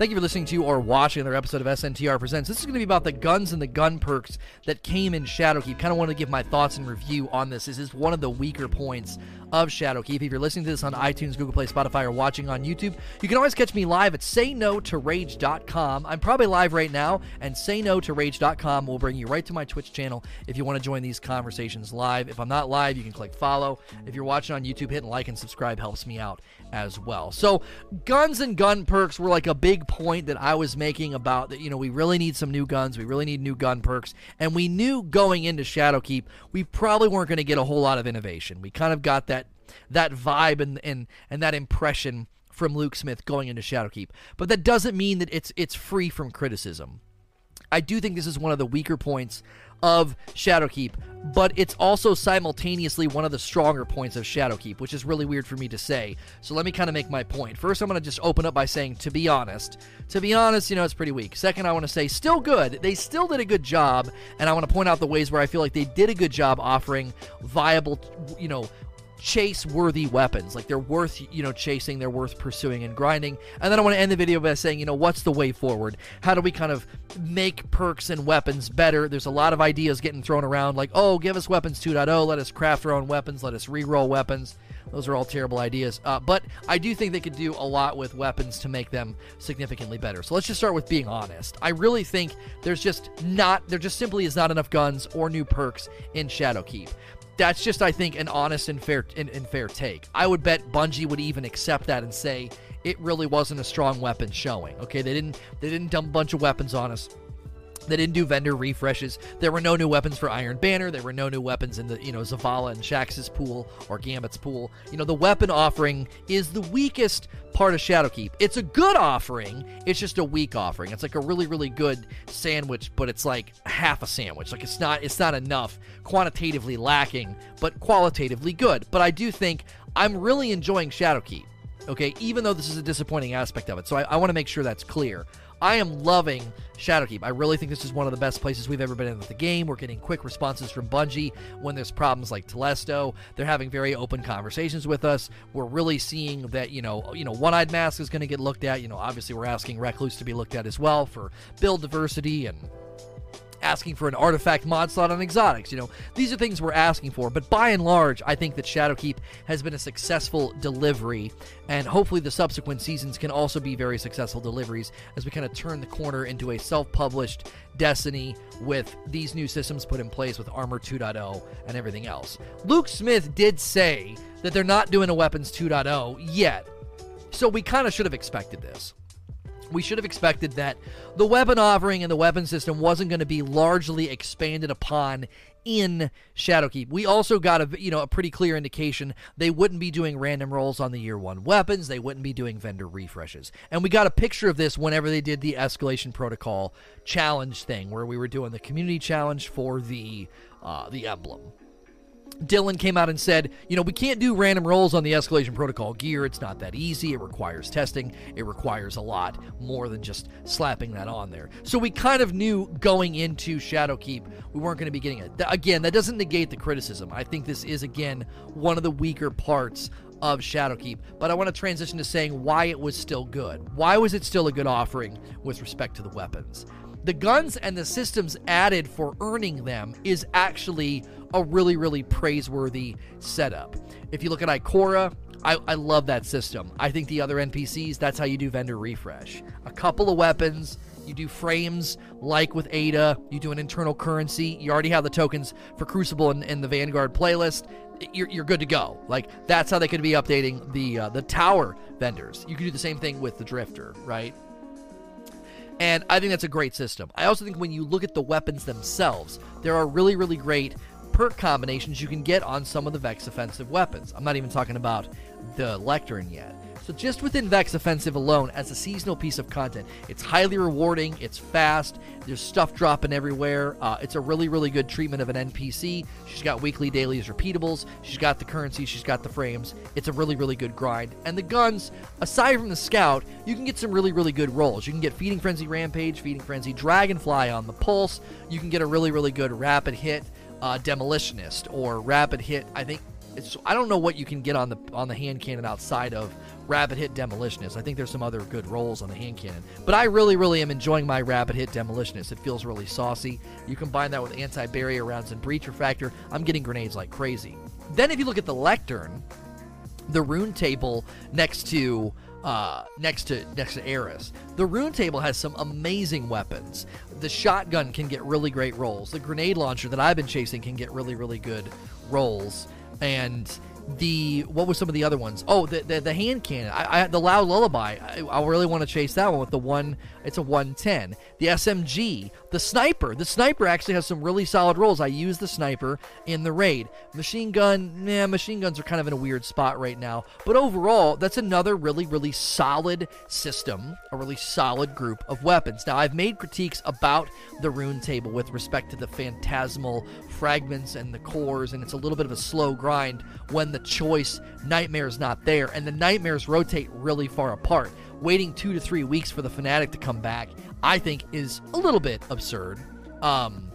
Thank you for listening to or watching another episode of SNTR Presents. This is going to be about the guns and the gun perks that came in Shadowkeep. Kind of want to give my thoughts and review on this. This is one of the weaker points of Shadowkeep. If you're listening to this on iTunes, Google Play, Spotify, or watching on YouTube, you can always catch me live at sayno2rage.com. I'm probably live right now, and sayno2rage.com will bring you right to my Twitch channel if you want to join these conversations live. If I'm not live, you can click follow. If you're watching on YouTube, hit like and subscribe helps me out as well. So, guns and gun perks were like a big point that I was making about that, you know, we really need some new guns, we really need new gun perks, and we knew going into Shadowkeep, we probably weren't going to get a whole lot of innovation. We kind of got that that vibe and and and that impression from Luke Smith going into Shadowkeep. But that doesn't mean that it's it's free from criticism. I do think this is one of the weaker points of Shadowkeep, but it's also simultaneously one of the stronger points of Shadowkeep, which is really weird for me to say. So let me kind of make my point. First, I'm going to just open up by saying, to be honest, to be honest, you know, it's pretty weak. Second, I want to say, still good. They still did a good job, and I want to point out the ways where I feel like they did a good job offering viable, you know, chase worthy weapons. Like they're worth, you know, chasing, they're worth pursuing and grinding. And then I want to end the video by saying, you know, what's the way forward? How do we kind of make perks and weapons better? There's a lot of ideas getting thrown around like, oh, give us weapons 2.0, let us craft our own weapons, let us re-roll weapons. Those are all terrible ideas. Uh, but I do think they could do a lot with weapons to make them significantly better. So let's just start with being honest. I really think there's just not, there just simply is not enough guns or new perks in Shadowkeep that's just I think an honest and fair and, and, fair take. I would bet Bungie would even accept that and say it really wasn't a strong weapon showing. Okay, they didn't they didn't dump a bunch of weapons on us. They didn't do vendor refreshes. There were no new weapons for Iron Banner. There were no new weapons in the, you know, Zavala and Shaxx's pool or Gambit's pool. You know, the weapon offering is the weakest part of Shadowkeep. It's a good offering. It's just a weak offering. It's like a really, really good sandwich, but it's like half a sandwich. Like it's not, it's not enough. Quantitatively lacking, but qualitatively good. But I do think I'm really enjoying Shadowkeep. Okay, even though this is a disappointing aspect of it. So I, I want to make sure that's clear. I am loving Shadowkeep. I really think this is one of the best places we've ever been in with the game. We're getting quick responses from Bungie when there's problems like Telesto. They're having very open conversations with us. We're really seeing that, you know, you know, One-Eyed Mask is going to get looked at. You know, obviously we're asking Recluse to be looked at as well for build diversity and asking for an artifact mod slot on exotics. You know, these are things we're asking for. But by and large, I think that Shadowkeep has been a successful delivery, and hopefully the subsequent seasons can also be very successful deliveries as we kind of turn the corner into a self-published Destiny with these new systems put in place with Armor 2.0 and everything else. Luke Smith did say that they're not doing a Weapons 2.0 yet. So we kind of should have expected this we should have expected that the weapon offering and the weapon system wasn't going to be largely expanded upon in Shadowkeep. We also got a you know a pretty clear indication they wouldn't be doing random rolls on the year 1 weapons, they wouldn't be doing vendor refreshes. And we got a picture of this whenever they did the escalation protocol challenge thing where we were doing the community challenge for the uh, the emblem. Dylan came out and said, you know, we can't do random rolls on the escalation protocol gear. It's not that easy. It requires testing. It requires a lot more than just slapping that on there. So we kind of knew going into Shadowkeep we weren't going to be getting it. Again, that doesn't negate the criticism. I think this is, again, one of the weaker parts of Shadowkeep. But I want to transition to saying why it was still good. Why was it still a good offering with respect to the weapons? The guns and the systems added for earning them is actually a really, really praiseworthy setup. If you look at Ikora, I, I love that system. I think the other NPCs, that's how you do vendor refresh. A couple of weapons, you do frames like with Ada, you do an internal currency, you already have the tokens for Crucible in the Vanguard playlist. You're, you're good to go. Like that's how they could be updating the uh, the tower vendors. You can do the same thing with the Drifter, right? And I think that's a great system. I also think when you look at the weapons themselves, there are really, really great perk combinations you can get on some of the Vex offensive weapons. I'm not even talking about the Lectern yet. So just within Vex Offensive alone, as a seasonal piece of content, it's highly rewarding. It's fast. There's stuff dropping everywhere. Uh, it's a really, really good treatment of an NPC. She's got weekly, dailies, repeatables. She's got the currency. She's got the frames. It's a really, really good grind. And the guns, aside from the scout, you can get some really, really good rolls. You can get Feeding Frenzy Rampage, Feeding Frenzy Dragonfly on the Pulse. You can get a really, really good rapid hit uh, Demolitionist or rapid hit. I think It's, I don't know what you can get on the on the hand cannon outside of rapid hit demolitionist. I think there's some other good rolls on the hand cannon, but I really really am enjoying my rapid hit demolitionist. It feels really saucy. You combine that with anti barrier rounds and breach refractor. I'm getting grenades like crazy. Then if you look at the lectern, the rune table next to uh, next to next to Eris. The rune table has some amazing weapons. The shotgun can get really great rolls. The grenade launcher that I've been chasing can get really really good rolls. And the what was some of the other ones? Oh, the the, the hand cannon. I, I the loud lullaby. I, I really want to chase that one with the one. It's a 110. The SMG, the sniper. The sniper actually has some really solid rolls. I use the sniper in the raid. Machine gun. Yeah, machine guns are kind of in a weird spot right now. But overall, that's another really really solid system. A really solid group of weapons. Now I've made critiques about the rune table with respect to the phantasmal fragments and the cores, and it's a little bit of a slow grind when the choice nightmare's not there, and the nightmares rotate really far apart. Waiting two to three weeks for the fanatic to come back, I think, is a little bit absurd. Um,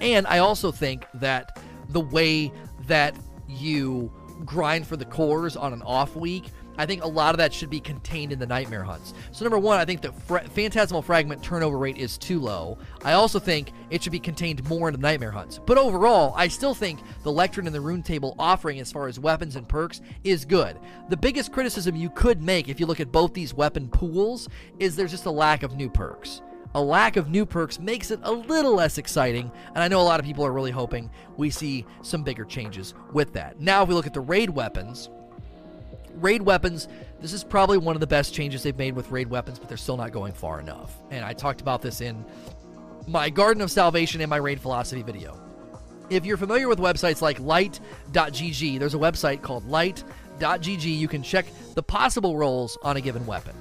and I also think that the way that you grind for the cores on an off week I think a lot of that should be contained in the nightmare hunts. So number one, I think the fra- phantasmal fragment turnover rate is too low. I also think it should be contained more in the nightmare hunts. But overall, I still think the lectern and the rune table offering as far as weapons and perks is good. The biggest criticism you could make if you look at both these weapon pools is there's just a lack of new perks a lack of new perks makes it a little less exciting, and I know a lot of people are really hoping we see some bigger changes with that. Now, if we look at the raid weapons, raid weapons, this is probably one of the best changes they've made with raid weapons, but they're still not going far enough. And I talked about this in my Garden of Salvation and my raid philosophy video. If you're familiar with websites like light.gg, there's a website called light.gg. You can check the possible roles on a given weapon.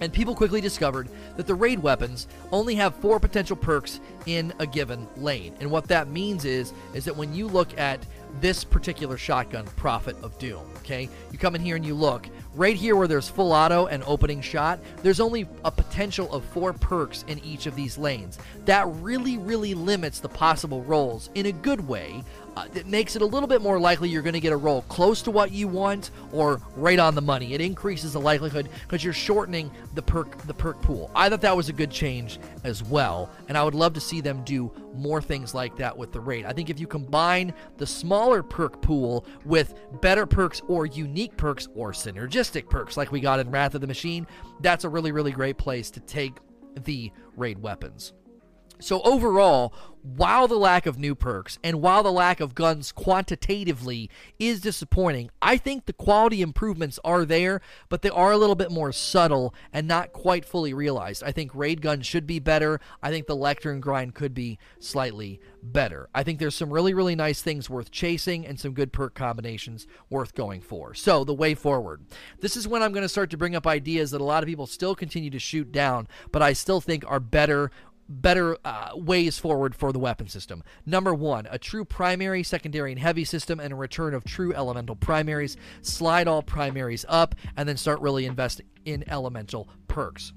And people quickly discovered that the raid weapons only have four potential perks in a given lane. And what that means is is that when you look at this particular shotgun, Prophet of Doom. Okay, you come in here and you look right here where there's full auto and opening shot. There's only a potential of four perks in each of these lanes. That really, really limits the possible rolls in a good way uh, it makes it a little bit more likely you're going to get a roll close to what you want or right on the money. It increases the likelihood because you're shortening the perk the perk pool. I thought that was a good change as well, and I would love to see them do more things like that with the raid. I think if you combine the smaller perk pool with better perks or unique perks or synergistic perks like we got in Wrath of the Machine, that's a really really great place to take the raid weapons. So overall, while the lack of new perks and while the lack of guns quantitatively is disappointing, I think the quality improvements are there, but they are a little bit more subtle and not quite fully realized. I think raid gun should be better. I think the lectern grind could be slightly better. I think there's some really, really nice things worth chasing and some good perk combinations worth going for. So, the way forward. This is when I'm going to start to bring up ideas that a lot of people still continue to shoot down, but I still think are better better uh, ways forward for the weapon system. Number one, a true primary, secondary, and heavy system, and a return of true elemental primaries. Slide all primaries up, and then start really investing in elemental perks.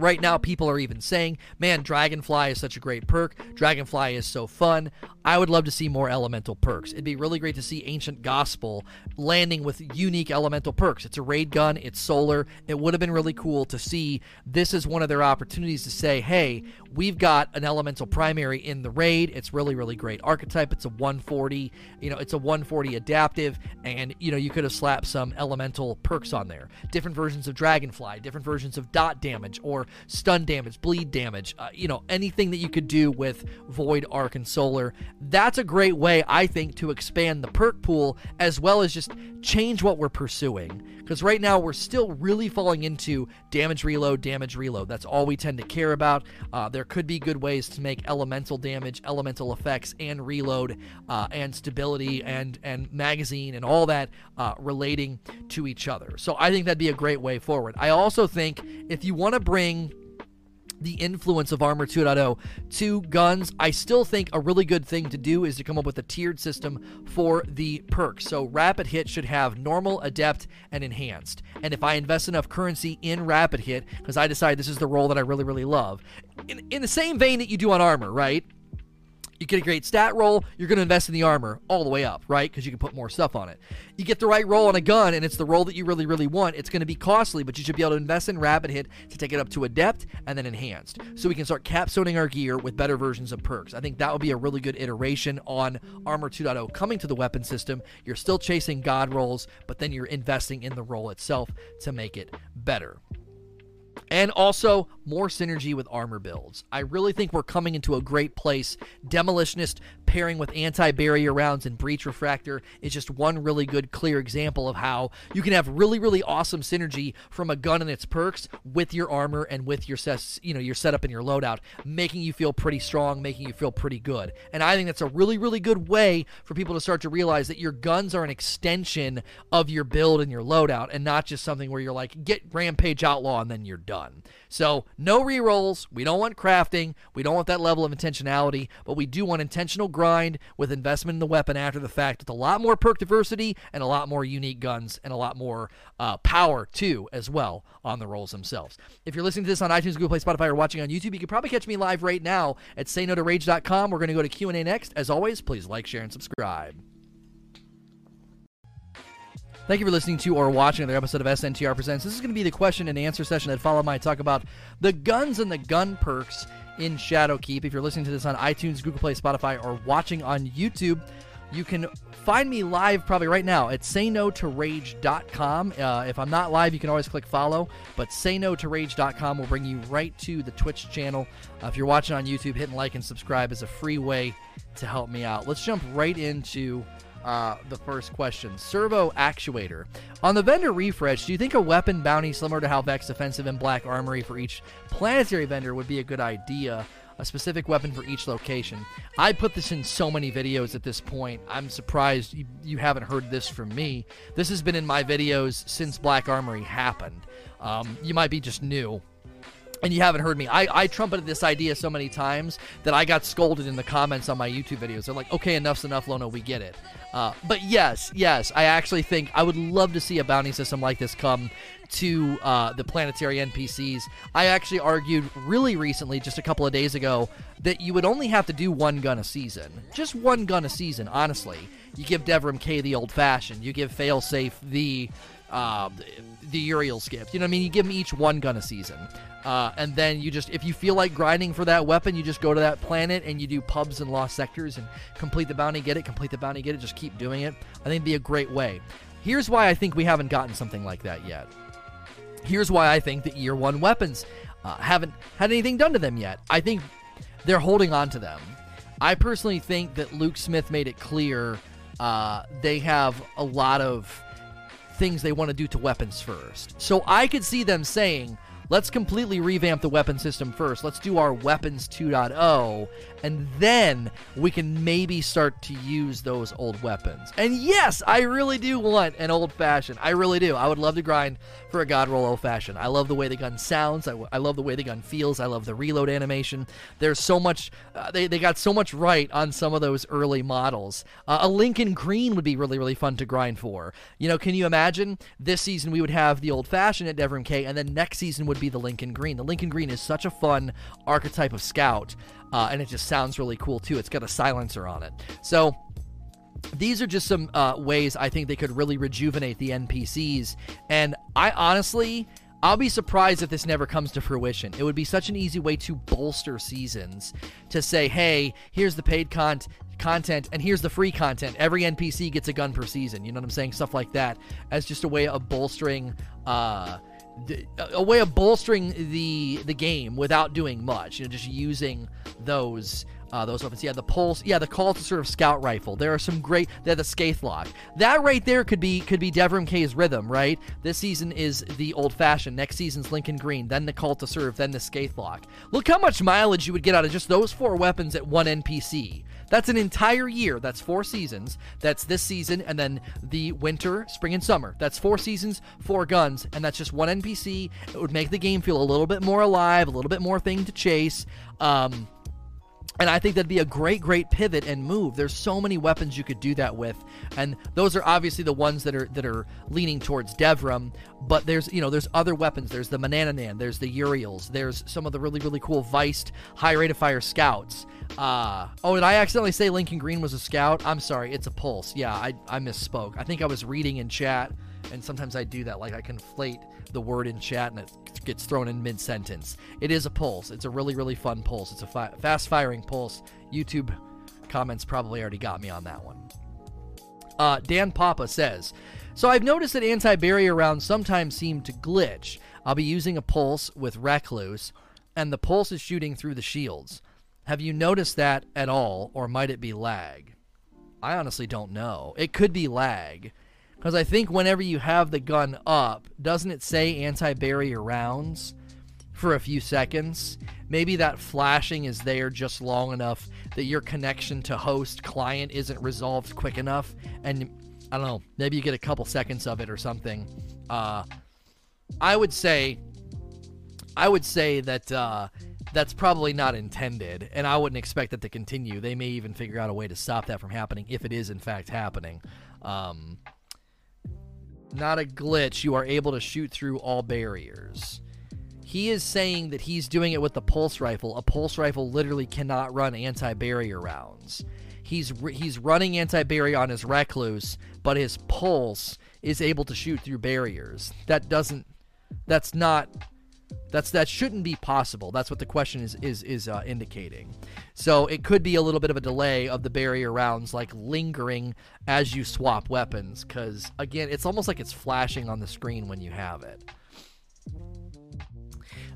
Right now, people are even saying, man, Dragonfly is such a great perk. Dragonfly is so fun. I would love to see more elemental perks. It'd be really great to see Ancient Gospel landing with unique elemental perks. It's a raid gun, it's solar. It would have been really cool to see this is one of their opportunities to say, hey, we've got an elemental primary in the raid. It's really, really great archetype. It's a 140, you know, it's a 140 adaptive, and you know, you could have slapped some elemental perks on there. Different versions of Dragonfly, different versions of dot damage or stun damage, bleed damage, uh, you know, anything that you could do with Void, Arc, and Solar that's a great way, I think, to expand the perk pool as well as just change what we're pursuing. Because right now we're still really falling into damage reload, damage reload. That's all we tend to care about. Uh, there could be good ways to make elemental damage, elemental effects, and reload, uh, and stability, and and magazine, and all that uh, relating to each other. So I think that'd be a great way forward. I also think if you want to bring the influence of Armor 2.0 to guns, I still think a really good thing to do is to come up with a tiered system for the perks. So Rapid Hit should have normal, adept, and enhanced. And if I invest enough currency in Rapid Hit, because I decide this is the role that I really, really love, in, in the same vein that you do on Armor, right? You get a great stat roll, you're going to invest in the armor all the way up, right? Because you can put more stuff on it. You get the right roll on a gun, and it's the roll that you really, really want. It's going to be costly, but you should be able to invest in Rapid Hit to take it up to Adept and then Enhanced. So we can start capstoning our gear with better versions of perks. I think that would be a really good iteration on Armor 2.0 coming to the weapon system. You're still chasing God rolls, but then you're investing in the roll itself to make it better. And also more synergy with armor builds. I really think we're coming into a great place. Demolitionist pairing with anti barrier rounds and breach refractor is just one really good, clear example of how you can have really, really awesome synergy from a gun and its perks with your armor and with your ses- you know your setup and your loadout, making you feel pretty strong, making you feel pretty good. And I think that's a really, really good way for people to start to realize that your guns are an extension of your build and your loadout, and not just something where you're like get Rampage Outlaw and then you're done. So no rerolls. We don't want crafting. We don't want that level of intentionality, but we do want intentional grind with investment in the weapon after the fact with a lot more perk diversity and a lot more unique guns and a lot more uh, power too as well on the rolls themselves. If you're listening to this on iTunes, Google Play, Spotify, or watching on YouTube, you can probably catch me live right now at sayno2rage.com. We're going to go to Q&A next. As always, please like, share, and subscribe. Thank you for listening to or watching another episode of SNTR Presents. This is going to be the question and answer session that follow my talk about the guns and the gun perks in Shadowkeep. If you're listening to this on iTunes, Google Play, Spotify, or watching on YouTube, you can find me live probably right now at sayno2rage.com. Uh, if I'm not live, you can always click follow, but sayno2rage.com will bring you right to the Twitch channel. Uh, if you're watching on YouTube, hitting like and subscribe is a free way to help me out. Let's jump right into uh, the first question. Servo Actuator. On the vendor refresh, do you think a weapon bounty similar to how Vex Offensive and Black Armory for each planetary vendor would be a good idea? A specific weapon for each location. I put this in so many videos at this point. I'm surprised you, you haven't heard this from me. This has been in my videos since Black Armory happened. Um, you might be just new and you haven't heard me. I, I trumpeted this idea so many times that I got scolded in the comments on my YouTube videos. They're like, okay, enough's enough, Lono, we get it. Uh, but yes, yes, I actually think I would love to see a bounty system like this come to uh, the planetary NPCs. I actually argued really recently, just a couple of days ago, that you would only have to do one gun a season. Just one gun a season, honestly. You give Devrim Kay the old fashioned, you give Failsafe the. Uh, the Uriel's gift. You know what I mean? You give them each one gun a season. Uh, and then you just, if you feel like grinding for that weapon, you just go to that planet and you do pubs and lost sectors and complete the bounty, get it, complete the bounty, get it, just keep doing it. I think it'd be a great way. Here's why I think we haven't gotten something like that yet. Here's why I think the year one weapons uh, haven't had anything done to them yet. I think they're holding on to them. I personally think that Luke Smith made it clear uh, they have a lot of things they want to do to weapons first. So I could see them saying, let's completely revamp the weapon system first. Let's do our weapons 2.0, and then we can maybe start to use those old weapons. And yes, I really do want an old fashioned. I really do. I would love to grind for a God roll old fashioned. I love the way the gun sounds. I, I love the way the gun feels. I love the reload animation. There's so much, uh, they, they got so much right on some of those early models. Uh, a Lincoln Green would be really, really fun to grind for. You know, can you imagine this season we would have the old fashioned at Devrim Kay, and then next season would be the Lincoln Green. The Lincoln Green is such a fun archetype of scout, uh, and it just sounds really cool too. It's got a silencer on it. So these are just some uh, ways I think they could really rejuvenate the NPCs. And I honestly, I'll be surprised if this never comes to fruition. It would be such an easy way to bolster seasons to say, hey, here's the paid con- content and here's the free content. Every NPC gets a gun per season. You know what I'm saying? Stuff like that as just a way of bolstering. Uh, a way of bolstering the the game without doing much. You know, just using those uh, those weapons. Yeah, the pulse. Yeah, the call to sort of scout rifle. There are some great. They're the Scathelocke. That right there could be could be Devrim Kay's rhythm. Right. This season is the old fashioned. Next season's Lincoln Green. Then the call to serve. Then the Scathelocke. Look how much mileage you would get out of just those four weapons at one NPC. That's an entire year. That's four seasons. That's this season, and then the winter, spring, and summer. That's four seasons, four guns, and that's just one NPC. It would make the game feel a little bit more alive, a little bit more thing to chase. Um, And I think that'd be a great, great pivot and move. There's so many weapons you could do that with, and those are obviously the ones that are that are leaning towards Devrim. But there's you know there's other weapons. There's the Manannan. There's the Uriels. There's some of the really really cool Viced high rate of fire scouts. Uh, oh, did I accidentally say Lincoln Green was a scout? I'm sorry. It's a pulse. Yeah, I I misspoke. I think I was reading in chat, and sometimes I do that. Like I conflate the word in chat and it gets thrown in mid sentence. It is a pulse. It's a really, really fun pulse. It's a fi- fast firing pulse. YouTube comments probably already got me on that one. Uh, Dan Papa says, So I've noticed that anti barrier rounds sometimes seem to glitch. I'll be using a pulse with Recluse, and the pulse is shooting through the shields. Have you noticed that at all, or might it be lag? I honestly don't know. It could be lag. Because I think whenever you have the gun up, doesn't it say anti barrier rounds for a few seconds? Maybe that flashing is there just long enough that your connection to host client isn't resolved quick enough. And I don't know, maybe you get a couple seconds of it or something. Uh, I would say, I would say that uh, that's probably not intended, and I wouldn't expect that to continue. They may even figure out a way to stop that from happening if it is in fact happening. Um, not a glitch. You are able to shoot through all barriers. He is saying that he's doing it with the pulse rifle. A pulse rifle literally cannot run anti-barrier rounds. He's he's running anti-barrier on his recluse, but his pulse is able to shoot through barriers. That doesn't. That's not that's that shouldn't be possible. That's what the question is is is uh, indicating. So it could be a little bit of a delay of the barrier rounds, like lingering as you swap weapons, because again, it's almost like it's flashing on the screen when you have it.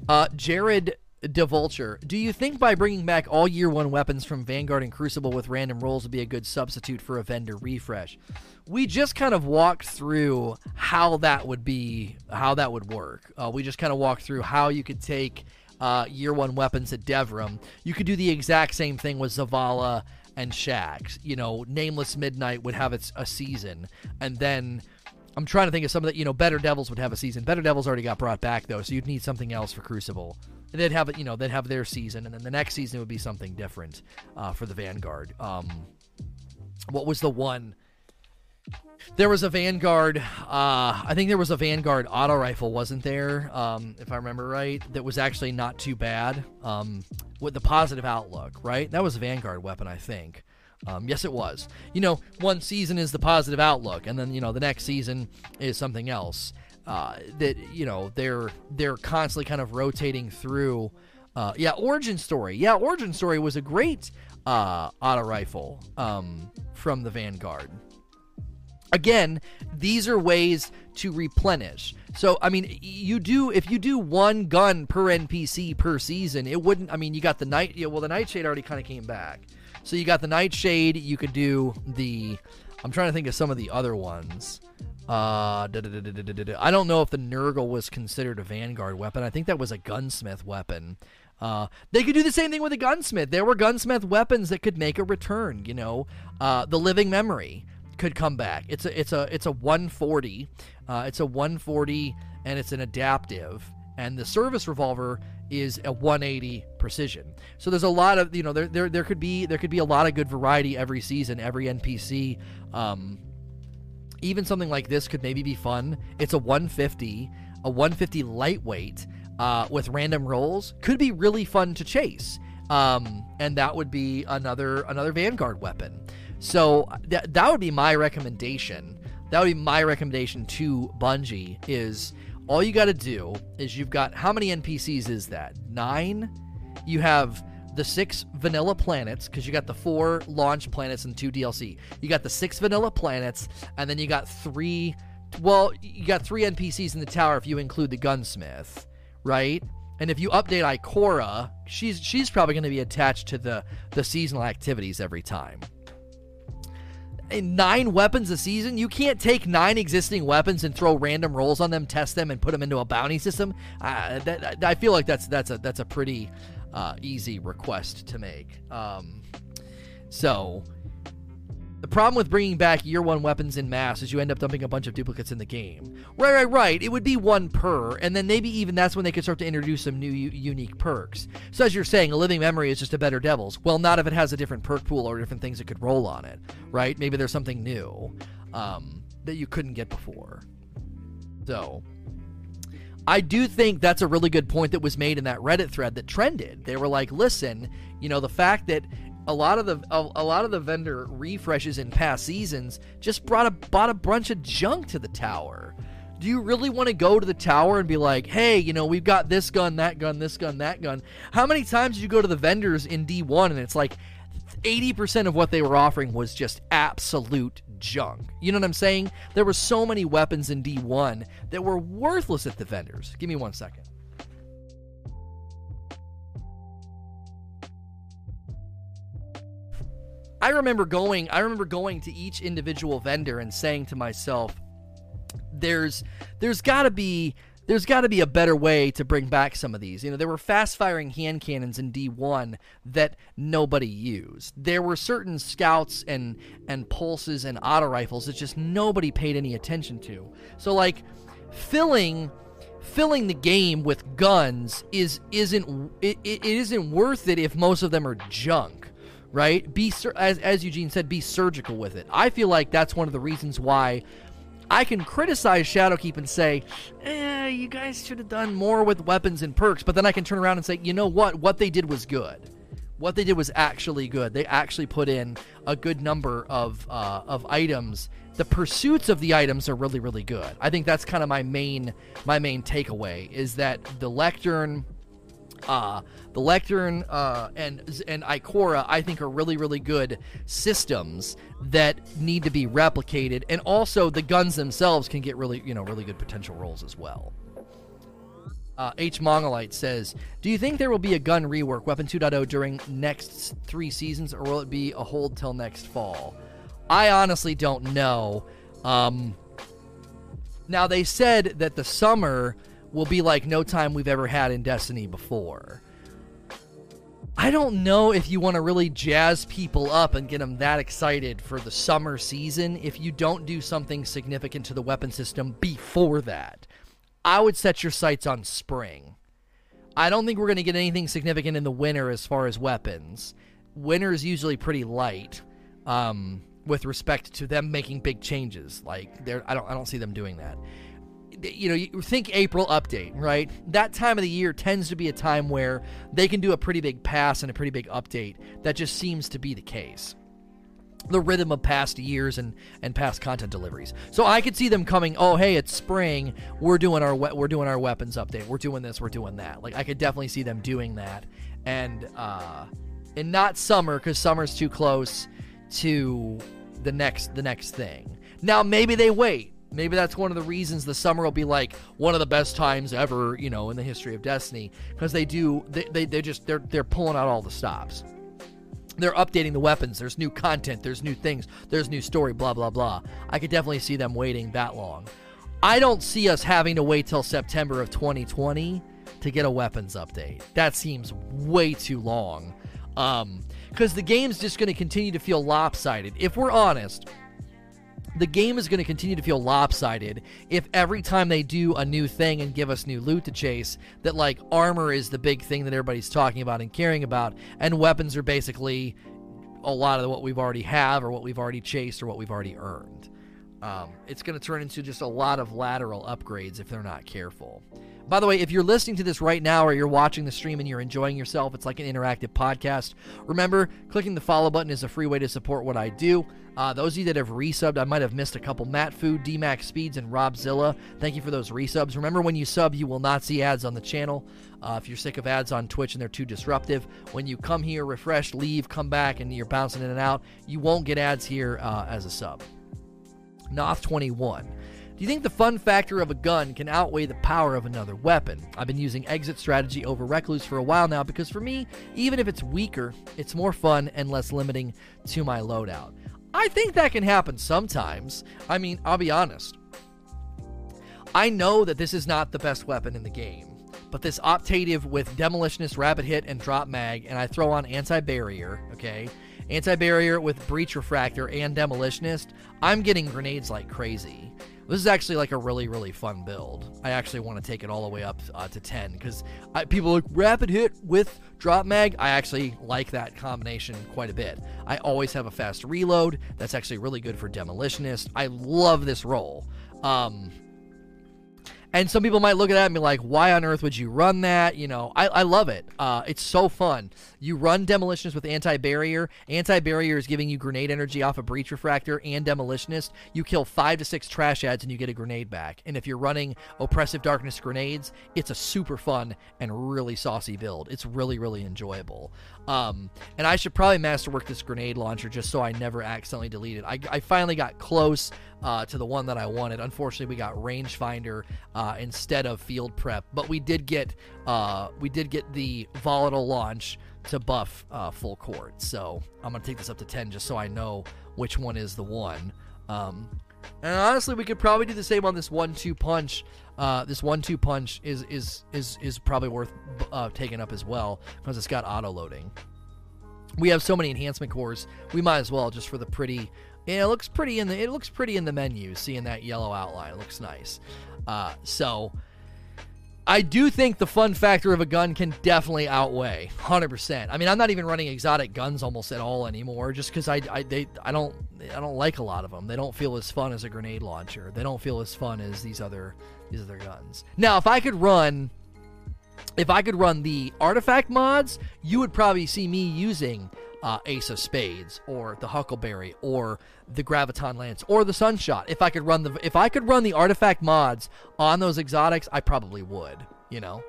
Uh, Jared DeVulture, do you think by bringing back all year one weapons from Vanguard and Crucible with random rolls would be a good substitute for a vendor refresh? we just kind of walked through how that would be, how that would work. Uh, we just kind of walked through how you could take uh, year one weapons at Devrim. You could do the exact same thing with Zavala and Shaxx. You know, Nameless Midnight would have its a season, and then I'm trying to think of some of the, you know, Better Devils would have a season. Better Devils already got brought back though, so you'd need something else for Crucible. And they'd have you know, they'd have their season, and then the next season it would be something different uh, for the Vanguard. Um, what was the one? There was a Vanguard. Uh, I think there was a Vanguard auto rifle, wasn't there? Um, if I remember right, that was actually not too bad. Um, with the positive outlook, right? That was a Vanguard weapon, I think. Um, yes, it was. You know, one season is the positive outlook, and then you know the next season is something else. Uh, that you know they're they're constantly kind of rotating through. Uh, yeah, origin story. Yeah, origin story was a great uh, auto rifle um, from the Vanguard again, these are ways to replenish. So, I mean, you do if you do one gun per NPC per season, it wouldn't. I mean, you got the night. Yeah, well, the nightshade already kind of came back. So you got the nightshade. You could do the. I'm trying to think of some of the other ones. Uh, I don't know if the Nergal was considered a Vanguard weapon. I think that was a gunsmith weapon. Uh, they could do the same thing with a gunsmith. There were gunsmith weapons that could make a return. You know, uh, the living memory could come back. It's a it's a it's a 140. Uh, it's a 140 and it's an adaptive. And the service revolver is a 180 precision. So there's a lot of you know there there there could be there could be a lot of good variety every season, every NPC. Um, even something like this could maybe be fun. It's a 150, a 150 lightweight uh, with random rolls could be really fun to chase. Um, and that would be another another Vanguard weapon. So that that would be my recommendation. That would be my recommendation to Bungie is all you got to do is you've got how many NPCs is that? 9. You have the 6 vanilla planets cuz you got the 4 launch planets and 2 DLC. You got the 6 vanilla planets and then you got 3 well, you got 3 NPCs in the tower if you include the gunsmith, right? And if you update Ikora, she's she's probably going to be attached to the the seasonal activities every time nine weapons a season. You can't take nine existing weapons and throw random rolls on them, test them, and put them into a bounty system. Uh, that, I feel like that's that's a that's a pretty uh, easy request to make. Um, so The problem with bringing back year one weapons in mass is you end up dumping a bunch of duplicates in the game. Right, right, right. It would be one per, and then maybe even that's when they could start to introduce some new u- unique perks. So as you're saying, a living memory is just a better Devils. Well, not if it has a different perk pool or different things it could roll on it, right? Maybe there's something new um, that you couldn't get before. So I do think that's a really good point that was made in that Reddit thread that trended. They were like, "Listen, you know, the fact that a lot of the a, a, lot of the vendor refreshes in past seasons just brought a bought a bunch of junk to the tower. Do you really want to go to the tower and be like, "Hey, you know, we've got this gun, that gun, this gun, that gun." How many times did you go to the vendors in D1 and it's like 80% of what they were offering was just absolute junk. You know what I'm saying? There were so many weapons in D1 that were worthless at the vendors. Give me one second. I remember going I remember going to each individual vendor and saying to myself there's there's got to be there's got to be a better way to bring back some of these. You know, there were fast firing hand cannons in D1 that nobody used. There were certain scouts and and pulses and auto rifles that just nobody paid any attention to. So like filling filling the game with guns is isn't it, it isn't worth it if most of them are junk right be as, as eugene said be surgical with it i feel like that's one of the reasons why I can criticize Shadowkeep and say, eh, you guys should have done more with weapons and perks. But then I can turn around and say, you know what? What they did was good. What they did was actually good. They actually put in a good number of uh, of items. The pursuits of the items are really, really good. I think that's kind of my main my main takeaway is that the lectern uh, the Lectern uh, and and Ikora, I think, are really really good systems that need to be replicated, and also the guns themselves can get really you know really good potential roles as well. Uh, H Mongolite says, "Do you think there will be a gun rework, Weapon 2.0, during next three seasons, or will it be a hold till next fall?" I honestly don't know. Um, now they said that the summer will be like no time we've ever had in Destiny before. I don't know if you want to really jazz people up and get them that excited for the summer season if you don't do something significant to the weapon system before that. I would set your sights on spring. I don't think we're going to get anything significant in the winter as far as weapons. Winter is usually pretty light um, with respect to them making big changes. Like, I don't, I don't see them doing that you know, you think April update, right? That time of the year tends to be a time where they can do a pretty big pass and a pretty big update. That just seems to be the case. The rhythm of past years and, and past content deliveries. So I could see them coming. Oh, hey, it's spring. We're doing our we- we're doing our weapons update. We're doing this. We're doing that. Like I could definitely see them doing that, and uh, and not summer because summer's too close to the next the next thing. Now maybe they wait Maybe that's one of the reasons the summer will be like one of the best times ever, you know, in the history of Destiny, because they do they, they they just they're they're pulling out all the stops. They're updating the weapons. There's new content. There's new things. There's new story. Blah blah blah. I could definitely see them waiting that long. I don't see us having to wait till September of 2020 to get a weapons update. That seems way too long. Um, because the game's just going to continue to feel lopsided. If we're honest, the game is going to continue to feel lopsided if every time they do a new thing and give us new loot to chase, that like armor is the big thing that everybody's talking about and caring about, and weapons are basically a lot of what we've already have or what we've already chased or what we've already earned. Um, it's going to turn into just a lot of lateral upgrades if they're not careful. By the way, if you're listening to this right now or you're watching the stream and you're enjoying yourself, it's like an interactive podcast. Remember, clicking the follow button is a free way to support what I do. Uh, those of you that have resubbed, I might have missed a couple. Matt Food, DMAX Speeds, and Robzilla, Thank you for those resubs. Remember, when you sub, you will not see ads on the channel. Uh, if you're sick of ads on Twitch and they're too disruptive, when you come here, refresh, leave, come back, and you're bouncing in and out, you won't get ads here uh, as a sub. Noth21. You think the fun factor of a gun can outweigh the power of another weapon? I've been using exit strategy over recluse for a while now because for me, even if it's weaker, it's more fun and less limiting to my loadout. I think that can happen sometimes. I mean, I'll be honest. I know that this is not the best weapon in the game, but this adaptive with demolitionist, rapid hit, and drop mag, and I throw on anti barrier, okay? Anti-barrier with breach refractor and demolitionist. I'm getting grenades like crazy. This is actually like a really really fun build. I actually want to take it all the way up uh, to 10 because people like rapid hit with drop mag. I actually like that combination quite a bit. I always have a fast reload. That's actually really good for demolitionist. I love this role. Um, and some people might look at that and be like, why on earth would you run that? You know, I, I love it. Uh, it's so fun. You run Demolitionist with Anti Barrier. Anti Barrier is giving you grenade energy off a of Breach Refractor and Demolitionist. You kill five to six trash ads and you get a grenade back. And if you're running Oppressive Darkness grenades, it's a super fun and really saucy build. It's really, really enjoyable. Um, and I should probably masterwork this grenade launcher just so I never accidentally delete it. I, I finally got close uh, to the one that I wanted. Unfortunately, we got rangefinder uh, instead of field prep, but we did get uh, we did get the volatile launch to buff uh, full court. So I'm gonna take this up to 10 just so I know which one is the one. Um, and honestly, we could probably do the same on this one-two punch. Uh, this one-two punch is is is is probably worth uh, taking up as well because it's got auto loading. We have so many enhancement cores. We might as well just for the pretty. Yeah, it looks pretty in the it looks pretty in the menu. Seeing that yellow outline, it looks nice. Uh, so I do think the fun factor of a gun can definitely outweigh 100%. I mean, I'm not even running exotic guns almost at all anymore just cuz I I they I don't I don't like a lot of them. They don't feel as fun as a grenade launcher. They don't feel as fun as these other these other guns. Now, if I could run if I could run the artifact mods, you would probably see me using uh, Ace of Spades or the Huckleberry or the Graviton Lance or the Sunshot. If I could run the if I could run the artifact mods on those exotics, I probably would. You know.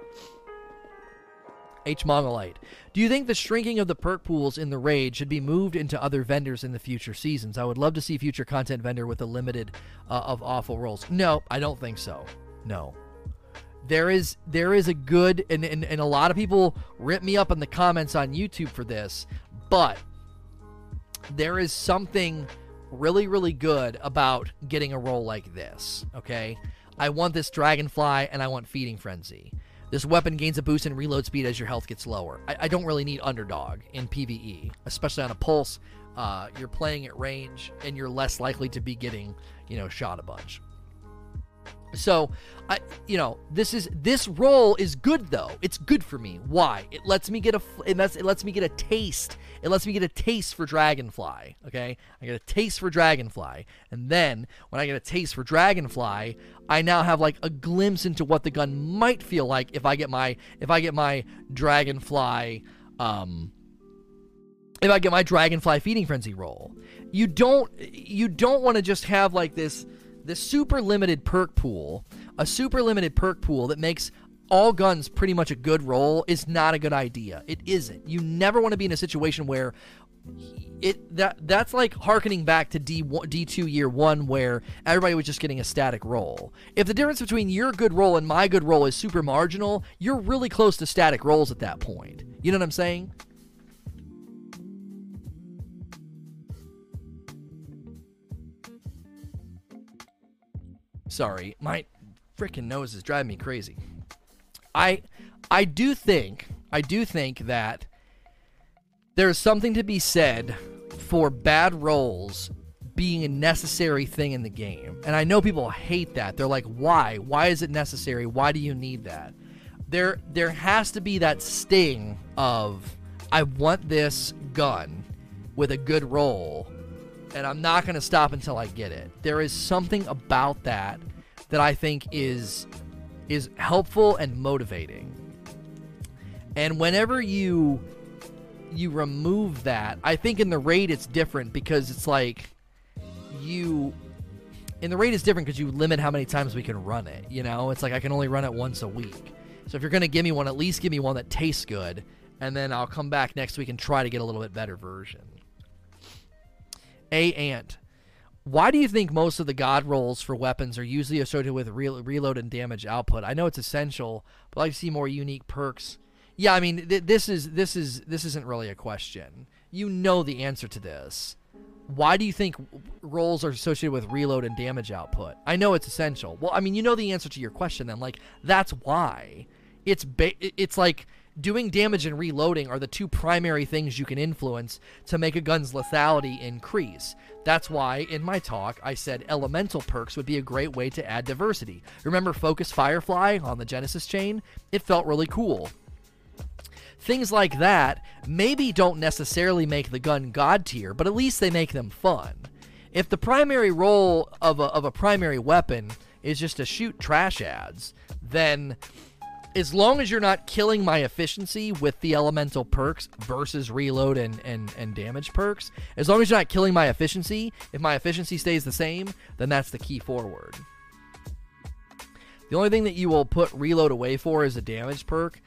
H Mongolite. Do you think the shrinking of the perk pools in the raid should be moved into other vendors in the future seasons? I would love to see future content vendor with a limited uh, of awful rolls. No, I don't think so. No. There is there is a good and, and, and a lot of people rip me up in the comments on YouTube for this, but there is something really, really good about getting a roll like this, okay? I want this Dragonfly and I want Feeding Frenzy. This weapon gains a boost in reload speed as your health gets lower. I, I don't really need Underdog in PvE, especially on a pulse. Uh, you're playing at range and you're less likely to be getting, you know, shot a bunch. So, I you know this is this role is good though. It's good for me. Why? It lets me get a it lets, it lets me get a taste. It lets me get a taste for Dragonfly. Okay, I get a taste for Dragonfly, and then when I get a taste for Dragonfly, I now have like a glimpse into what the gun might feel like if I get my if I get my Dragonfly. Um, if I get my Dragonfly feeding frenzy roll, you don't you don't want to just have like this this super limited perk pool, a super limited perk pool that makes all guns pretty much a good roll is not a good idea. It isn't. You never want to be in a situation where it that that's like harkening back to D D2 year 1 where everybody was just getting a static roll. If the difference between your good roll and my good roll is super marginal, you're really close to static rolls at that point. You know what I'm saying? Sorry, my freaking nose is driving me crazy. I I do think I do think that there's something to be said for bad rolls being a necessary thing in the game. And I know people hate that. They're like, "Why? Why is it necessary? Why do you need that?" There there has to be that sting of I want this gun with a good roll and I'm not going to stop until I get it. There is something about that that I think is is helpful and motivating. And whenever you you remove that, I think in the raid it's different because it's like you in the raid is different because you limit how many times we can run it. You know, it's like I can only run it once a week. So if you're gonna give me one, at least give me one that tastes good, and then I'll come back next week and try to get a little bit better version. A ant. Why do you think most of the god rolls for weapons are usually associated with re- reload and damage output? I know it's essential, but I see more unique perks. Yeah, I mean th- this is this is this isn't really a question. You know the answer to this. Why do you think rolls are associated with reload and damage output? I know it's essential. Well, I mean, you know the answer to your question then. Like that's why. It's ba- it's like doing damage and reloading are the two primary things you can influence to make a gun's lethality increase. That's why in my talk I said elemental perks would be a great way to add diversity. Remember Focus Firefly on the Genesis chain? It felt really cool. Things like that maybe don't necessarily make the gun god tier, but at least they make them fun. If the primary role of a, of a primary weapon is just to shoot trash ads, then as long as you're not killing my efficiency with the elemental perks versus reload and, and, and damage perks, as long as you're not killing my efficiency, if my efficiency stays the same, then that's the key forward. The only thing that you will put reload away for is a damage perk.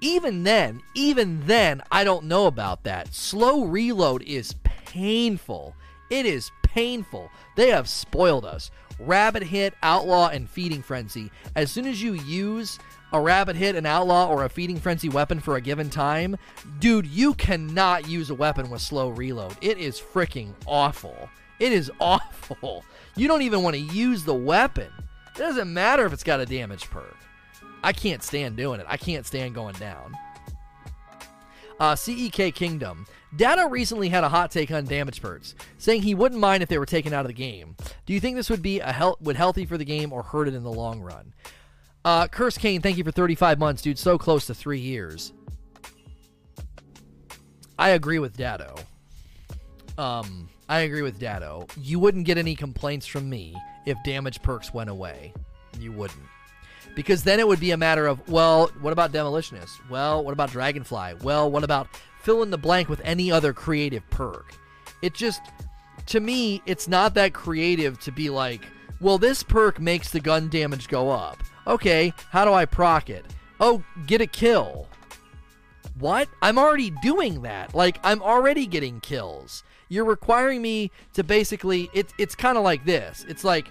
Even then, even then, I don't know about that. Slow reload is painful. It is painful. They have spoiled us. Rapid Hit, Outlaw, and Feeding Frenzy. As soon as you use a Rapid Hit, an Outlaw, or a Feeding Frenzy weapon for a given time, dude, you cannot use a weapon with slow reload. It is freaking awful. It is awful. You don't even want to use the weapon. It doesn't matter if it's got a damage perk. I can't stand doing it. I can't stand going down. Uh, CEK Kingdom. Datto recently had a hot take on damage perks, saying he wouldn't mind if they were taken out of the game. Do you think this would be a hel- would healthy for the game or hurt it in the long run? Uh, Curse Kane, thank you for 35 months, dude. So close to three years. I agree with Datto. Um, I agree with Datto. You wouldn't get any complaints from me if damage perks went away. You wouldn't. Because then it would be a matter of, well, what about Demolitionist? Well, what about Dragonfly? Well, what about fill in the blank with any other creative perk? It just, to me, it's not that creative to be like, well, this perk makes the gun damage go up. Okay, how do I proc it? Oh, get a kill. What? I'm already doing that. Like, I'm already getting kills. You're requiring me to basically, it's, it's kind of like this. It's like,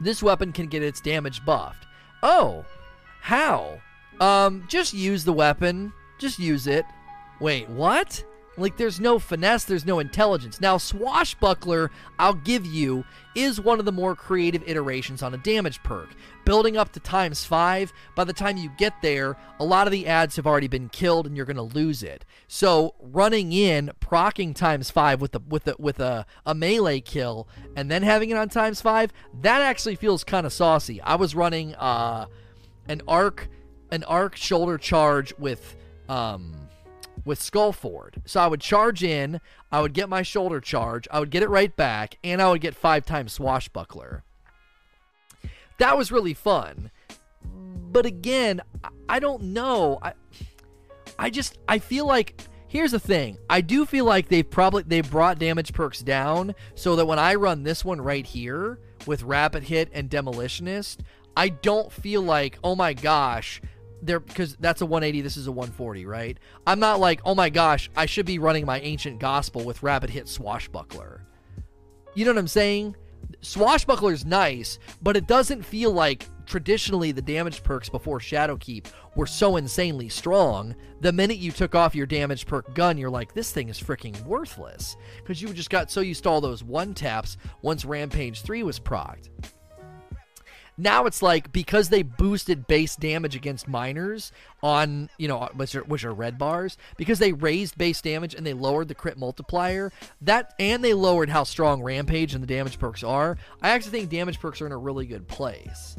this weapon can get its damage buffed. Oh, how? Um, just use the weapon. Just use it. Wait, what? Like, there's no finesse, there's no intelligence. Now, Swashbuckler, I'll give you, is one of the more creative iterations on a damage perk. Building up to times five, by the time you get there, a lot of the ads have already been killed and you're going to lose it. So, running in, procking times five with, the, with, the, with a, a melee kill, and then having it on times five, that actually feels kind of saucy. I was running uh, an arc, an arc shoulder charge with. Um, with Skullfort. So I would charge in, I would get my shoulder charge, I would get it right back, and I would get five times Swashbuckler. That was really fun. But again, I don't know. I I just I feel like here's the thing. I do feel like they've probably they brought damage perks down so that when I run this one right here with Rapid Hit and Demolitionist, I don't feel like, oh my gosh, there because that's a 180 this is a 140 right? I'm not like oh my gosh i should be running my ancient gospel with rapid hit swashbuckler. You know what i'm saying? Swashbuckler is nice but it doesn't feel like traditionally the damage perks before shadowkeep were so insanely strong. The minute you took off your damage perk gun you're like this thing is freaking worthless. Because you just got so used to all those one taps once rampage 3 was procced now it's like because they boosted base damage against minors on you know which are, which are red bars because they raised base damage and they lowered the crit multiplier that and they lowered how strong rampage and the damage perks are i actually think damage perks are in a really good place.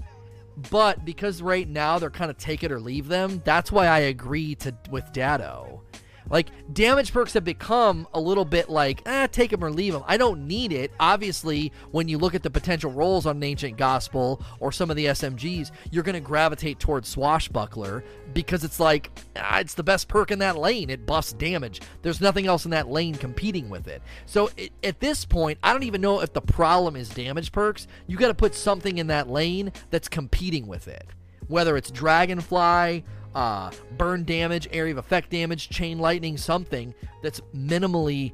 But because right now they're kind of take it or leave them that's why i agree to with Datto like damage perks have become a little bit like, eh, take them or leave them. I don't need it. Obviously, when you look at the potential roles on an Ancient Gospel or some of the SMGs, you're going to gravitate towards Swashbuckler because it's like ah, it's the best perk in that lane. It buffs damage. There's nothing else in that lane competing with it. So it, at this point, I don't even know if the problem is damage perks. You got to put something in that lane that's competing with it, whether it's Dragonfly uh, burn damage, area of effect damage, chain lightning, something that's minimally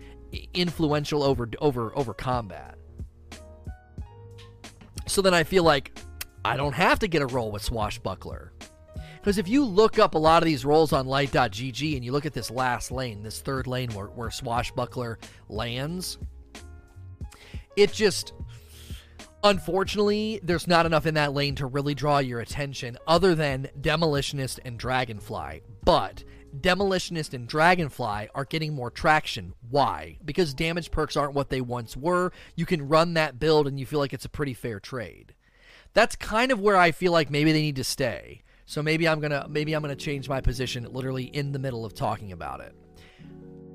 influential over over over combat. So then I feel like I don't have to get a roll with Swashbuckler. Because if you look up a lot of these rolls on light.gg and you look at this last lane, this third lane where, where Swashbuckler lands, it just Unfortunately, there's not enough in that lane to really draw your attention other than Demolitionist and Dragonfly. But Demolitionist and Dragonfly are getting more traction. Why? Because damage perks aren't what they once were. You can run that build and you feel like it's a pretty fair trade. That's kind of where I feel like maybe they need to stay. So maybe I'm going to maybe I'm going to change my position literally in the middle of talking about it.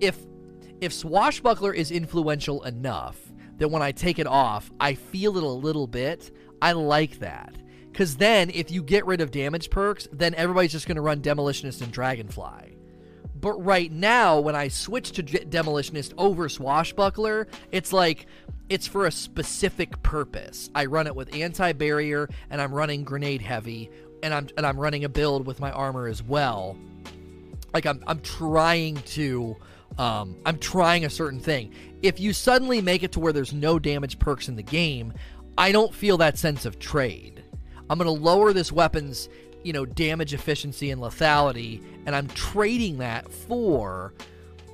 If if Swashbuckler is influential enough that when I take it off, I feel it a little bit, I like that. Because then, if you get rid of damage perks, then everybody's just going to run Demolitionist and Dragonfly. But right now, when I switch to Demolitionist over Swashbuckler, it's like it's for a specific purpose. I run it with anti-barrier, and I'm running grenade heavy, and I'm and I'm running a build with my armor as well. Like I'm I'm trying to um, I'm trying a certain thing. If you suddenly make it to where there's no damage perks in the game, I don't feel that sense of trade. I'm going to lower this weapon's, you know, damage efficiency and lethality, and I'm trading that for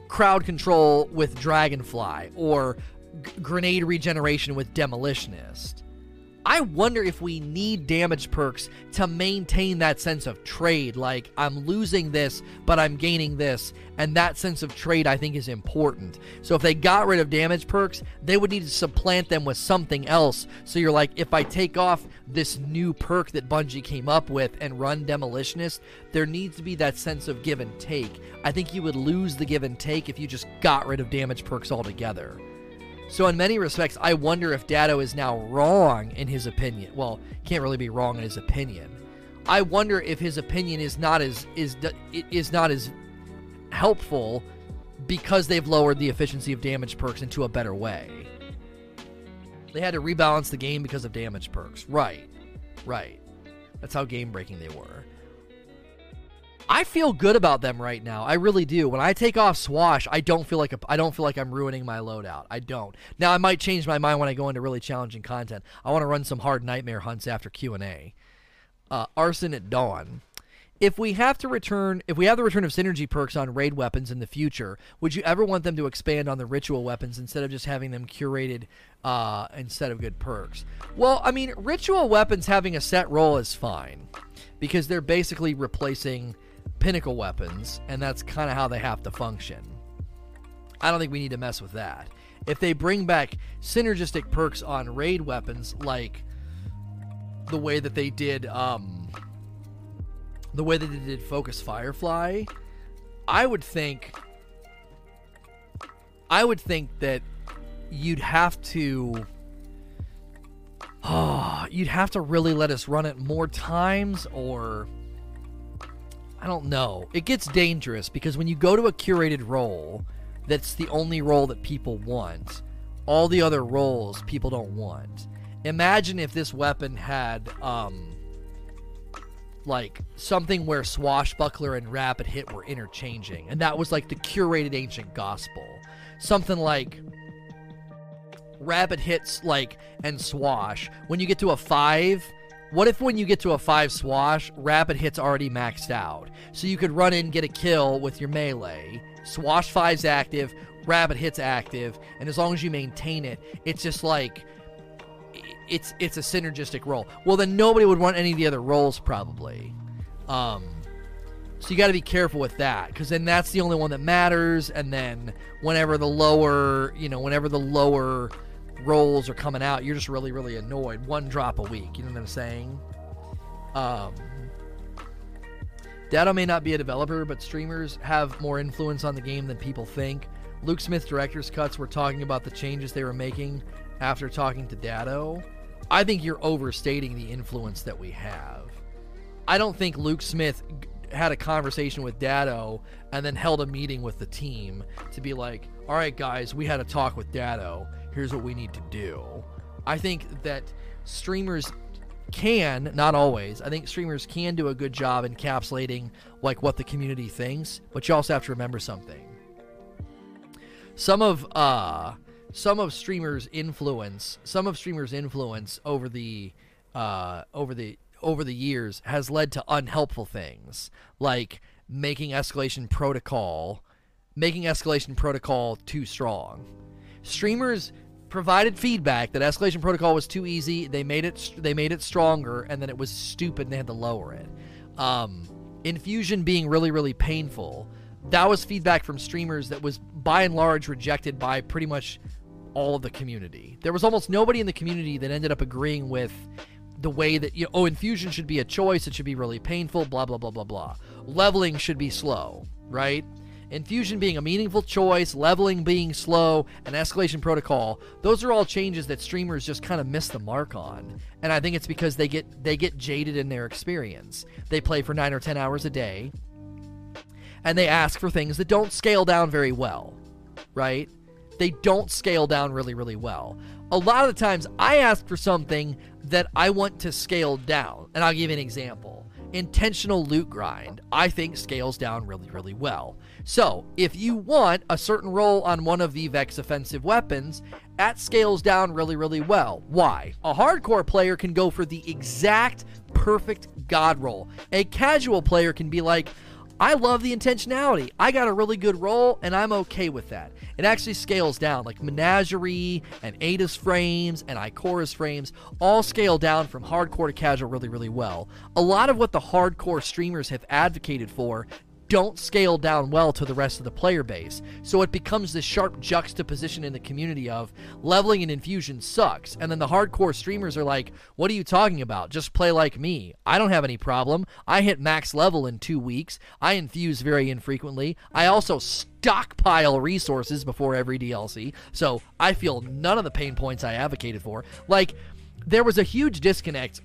crowd control with Dragonfly or g- grenade regeneration with Demolitionist. I wonder if we need damage perks to maintain that sense of trade. Like, I'm losing this, but I'm gaining this. And that sense of trade, I think, is important. So, if they got rid of damage perks, they would need to supplant them with something else. So, you're like, if I take off this new perk that Bungie came up with and run Demolitionist, there needs to be that sense of give and take. I think you would lose the give and take if you just got rid of damage perks altogether. So in many respects, I wonder if Datto is now wrong in his opinion. Well, can't really be wrong in his opinion. I wonder if his opinion is not as is is not as helpful because they've lowered the efficiency of damage perks into a better way. They had to rebalance the game because of damage perks. Right. Right. That's how game breaking they were. I feel good about them right now. I really do. When I take off Swash, I don't feel like a, I don't feel like I'm ruining my loadout. I don't. Now I might change my mind when I go into really challenging content. I want to run some hard nightmare hunts after Q and A. Uh, Arson at dawn. If we have to return, if we have the return of synergy perks on raid weapons in the future, would you ever want them to expand on the ritual weapons instead of just having them curated uh, instead of good perks? Well, I mean, ritual weapons having a set role is fine because they're basically replacing pinnacle weapons, and that's kind of how they have to function. I don't think we need to mess with that. If they bring back synergistic perks on raid weapons, like the way that they did, um, the way that they did Focus Firefly, I would think, I would think that you'd have to, oh, you'd have to really let us run it more times, or I don't know. It gets dangerous because when you go to a curated role, that's the only role that people want. All the other roles people don't want. Imagine if this weapon had um like something where swashbuckler and rapid hit were interchanging and that was like the curated ancient gospel. Something like rapid hits like and swash. When you get to a 5, what if when you get to a 5 swash, rapid hit's already maxed out? So you could run in, get a kill with your melee, swash 5's active, rapid hit's active, and as long as you maintain it, it's just like it's it's a synergistic role. Well, then nobody would want any of the other roles probably. Um, so you got to be careful with that because then that's the only one that matters. And then whenever the lower, you know, whenever the lower roles are coming out, you're just really, really annoyed. One drop a week. You know what I'm saying? Um, Datto may not be a developer, but streamers have more influence on the game than people think. Luke Smith director's cuts were talking about the changes they were making after talking to Datto. I think you're overstating the influence that we have. I don't think Luke Smith had a conversation with Datto and then held a meeting with the team to be like, all right, guys, we had a talk with Datto here's what we need to do. I think that streamers can, not always, I think streamers can do a good job encapsulating like what the community thinks, but you also have to remember something. Some of uh some of streamers influence, some of streamers influence over the uh over the over the years has led to unhelpful things like making escalation protocol making escalation protocol too strong. Streamers provided feedback that escalation protocol was too easy. They made it they made it stronger, and then it was stupid. and They had to lower it. Um, infusion being really really painful. That was feedback from streamers that was by and large rejected by pretty much all of the community. There was almost nobody in the community that ended up agreeing with the way that you know, oh infusion should be a choice. It should be really painful. Blah blah blah blah blah. Leveling should be slow, right? Infusion being a meaningful choice, leveling being slow, and escalation protocol. Those are all changes that streamers just kind of miss the mark on. And I think it's because they get they get jaded in their experience. They play for 9 or 10 hours a day and they ask for things that don't scale down very well, right? They don't scale down really really well. A lot of the times I ask for something that I want to scale down. And I'll give you an example intentional loot grind, I think scales down really, really well. So, if you want a certain roll on one of the Vex offensive weapons, that scales down really, really well. Why? A hardcore player can go for the exact perfect god roll. A casual player can be like, I love the intentionality. I got a really good roll, and I'm okay with that. It actually scales down, like Menagerie and Ada's frames and Ikora's frames all scale down from hardcore to casual really, really well. A lot of what the hardcore streamers have advocated for don't scale down well to the rest of the player base. So it becomes this sharp juxtaposition in the community of leveling and infusion sucks. And then the hardcore streamers are like, what are you talking about? Just play like me. I don't have any problem. I hit max level in two weeks. I infuse very infrequently. I also stockpile resources before every DLC. So I feel none of the pain points I advocated for. Like, there was a huge disconnect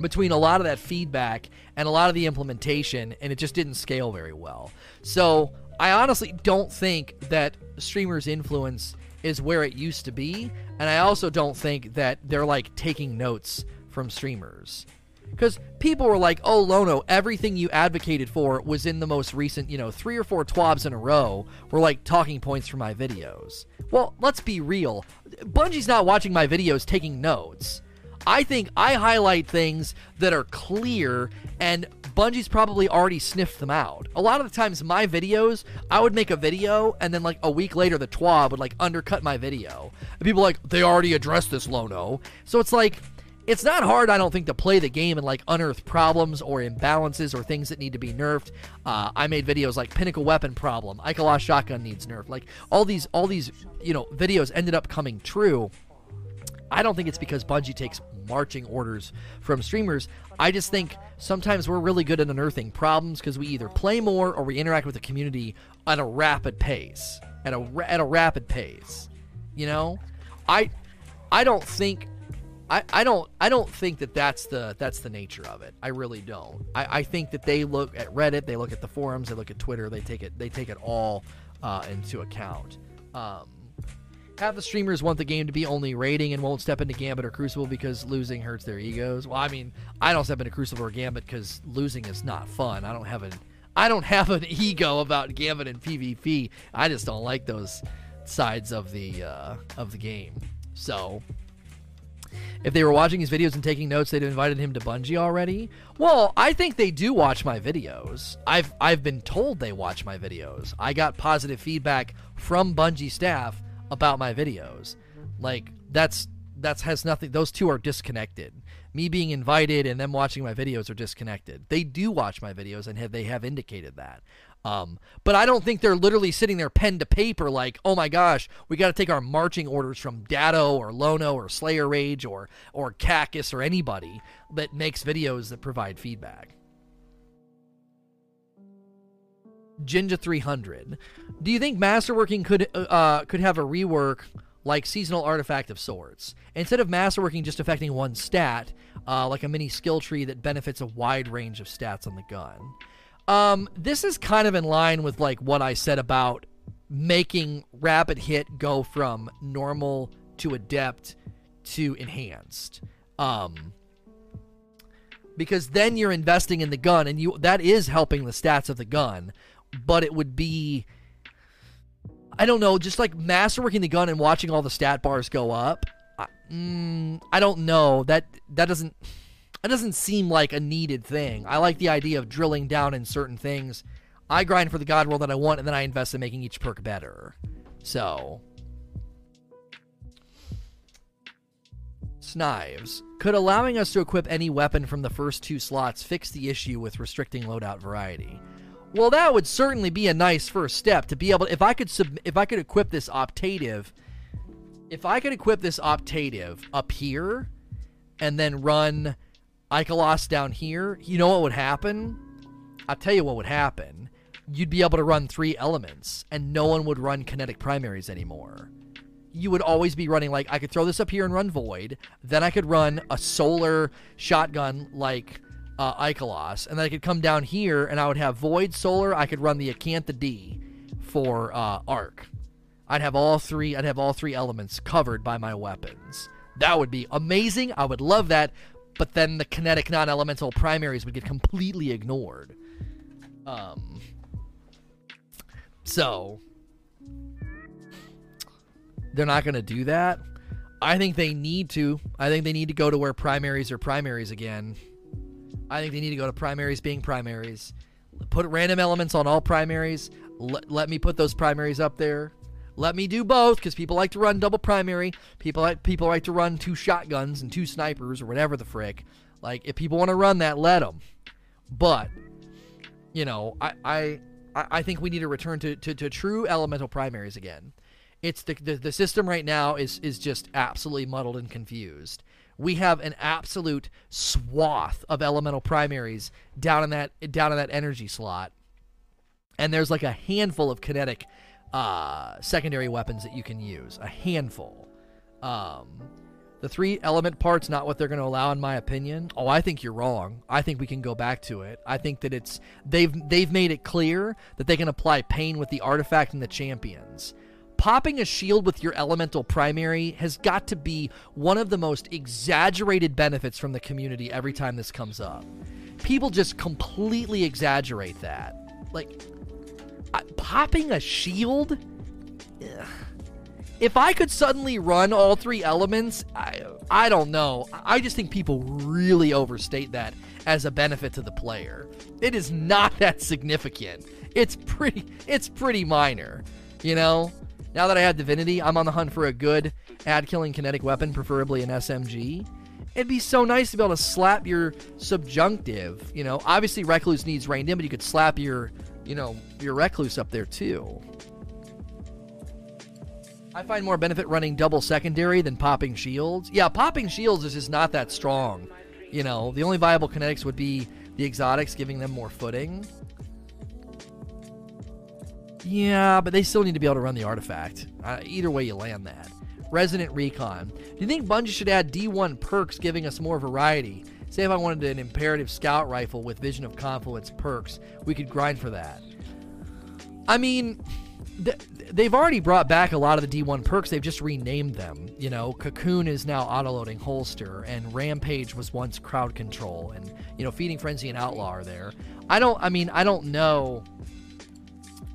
between a lot of that feedback and a lot of the implementation, and it just didn't scale very well. So I honestly don't think that streamers' influence is where it used to be, and I also don't think that they're like taking notes from streamers. Because people were like, oh, Lono, everything you advocated for was in the most recent, you know, three or four twabs in a row were like talking points for my videos. Well, let's be real. Bungie's not watching my videos taking notes. I think I highlight things that are clear and Bungie's probably already sniffed them out. A lot of the times my videos, I would make a video and then like a week later the TWAB would like undercut my video. And people like, they already addressed this Lono. So it's like it's not hard, I don't think, to play the game and like unearth problems or imbalances or things that need to be nerfed. Uh, I made videos like Pinnacle Weapon Problem, Ikelos Shotgun needs nerf. Like all these, all these, you know, videos ended up coming true. I don't think it's because Bungie takes marching orders from streamers. I just think sometimes we're really good at unearthing problems because we either play more or we interact with the community at a rapid pace. At a at a rapid pace, you know, I I don't think I, I don't I don't think that that's the that's the nature of it. I really don't. I, I think that they look at Reddit, they look at the forums, they look at Twitter, they take it they take it all uh, into account. Um, Half the streamers want the game to be only raiding and won't step into Gambit or Crucible because losing hurts their egos. Well, I mean, I don't step into Crucible or Gambit because losing is not fun. I don't have an I don't have an ego about Gambit and PvP. I just don't like those sides of the uh, of the game. So, if they were watching his videos and taking notes, they'd have invited him to Bungie already. Well, I think they do watch my videos. I've I've been told they watch my videos. I got positive feedback from Bungie staff about my videos. Like that's that's has nothing those two are disconnected. Me being invited and them watching my videos are disconnected. They do watch my videos and have they have indicated that. Um, but I don't think they're literally sitting there pen to paper like, oh my gosh, we got to take our marching orders from Datto or Lono or Slayerage or or Kackis or anybody that makes videos that provide feedback. Jinja 300. Do you think masterworking could uh, uh, could have a rework like seasonal artifact of sorts instead of masterworking just affecting one stat, uh, like a mini skill tree that benefits a wide range of stats on the gun? Um, this is kind of in line with like what I said about making rapid hit go from normal to adept to enhanced. Um, because then you're investing in the gun and you that is helping the stats of the gun but it would be I don't know, just like masterworking the gun and watching all the stat bars go up. I, mm, I don't know. That that doesn't that doesn't seem like a needed thing. I like the idea of drilling down in certain things. I grind for the god roll that I want, and then I invest in making each perk better. So, Snives, could allowing us to equip any weapon from the first two slots fix the issue with restricting loadout variety? Well, that would certainly be a nice first step to be able. if I could sub, if I could equip this optative, if I could equip this optative up here, and then run Ikelos down here, you know what would happen? I'll tell you what would happen. You'd be able to run three elements, and no one would run kinetic primaries anymore. You would always be running like I could throw this up here and run Void, then I could run a solar shotgun like uh, Ikelos, and then I could come down here and I would have Void Solar. I could run the Acantha D for uh, Arc. I'd have all three. I'd have all three elements covered by my weapons. That would be amazing. I would love that. But then the kinetic non-elemental primaries would get completely ignored. Um. So they're not going to do that. I think they need to. I think they need to go to where primaries are primaries again. I think they need to go to primaries being primaries. Put random elements on all primaries. Let, let me put those primaries up there. Let me do both because people like to run double primary. People like people like to run two shotguns and two snipers or whatever the frick. Like if people want to run that, let them. But you know, I I I think we need to return to, to, to true elemental primaries again. It's the, the the system right now is is just absolutely muddled and confused. We have an absolute swath of elemental primaries down in that down in that energy slot, and there's like a handful of kinetic uh, secondary weapons that you can use. A handful. Um, the three element part's not what they're going to allow, in my opinion. Oh, I think you're wrong. I think we can go back to it. I think that it's they've they've made it clear that they can apply pain with the artifact and the champions. Popping a shield with your elemental primary has got to be one of the most exaggerated benefits from the community every time this comes up. People just completely exaggerate that. Like, popping a shield? Ugh. If I could suddenly run all three elements, I, I don't know. I just think people really overstate that as a benefit to the player. It is not that significant. It's pretty it's pretty minor, you know? Now that I have Divinity, I'm on the hunt for a good ad killing kinetic weapon, preferably an SMG. It'd be so nice to be able to slap your subjunctive. You know, obviously Recluse needs reined in, but you could slap your you know, your recluse up there too. I find more benefit running double secondary than popping shields. Yeah, popping shields is just not that strong. You know, the only viable kinetics would be the exotics giving them more footing. Yeah, but they still need to be able to run the artifact. Uh, either way you land that. Resident Recon. Do you think Bungie should add D1 perks giving us more variety? Say if I wanted an imperative scout rifle with Vision of Confluence perks, we could grind for that. I mean, th- they've already brought back a lot of the D1 perks. They've just renamed them. You know, Cocoon is now autoloading holster, and Rampage was once crowd control, and you know, Feeding Frenzy and Outlaw are there. I don't. I mean, I don't know.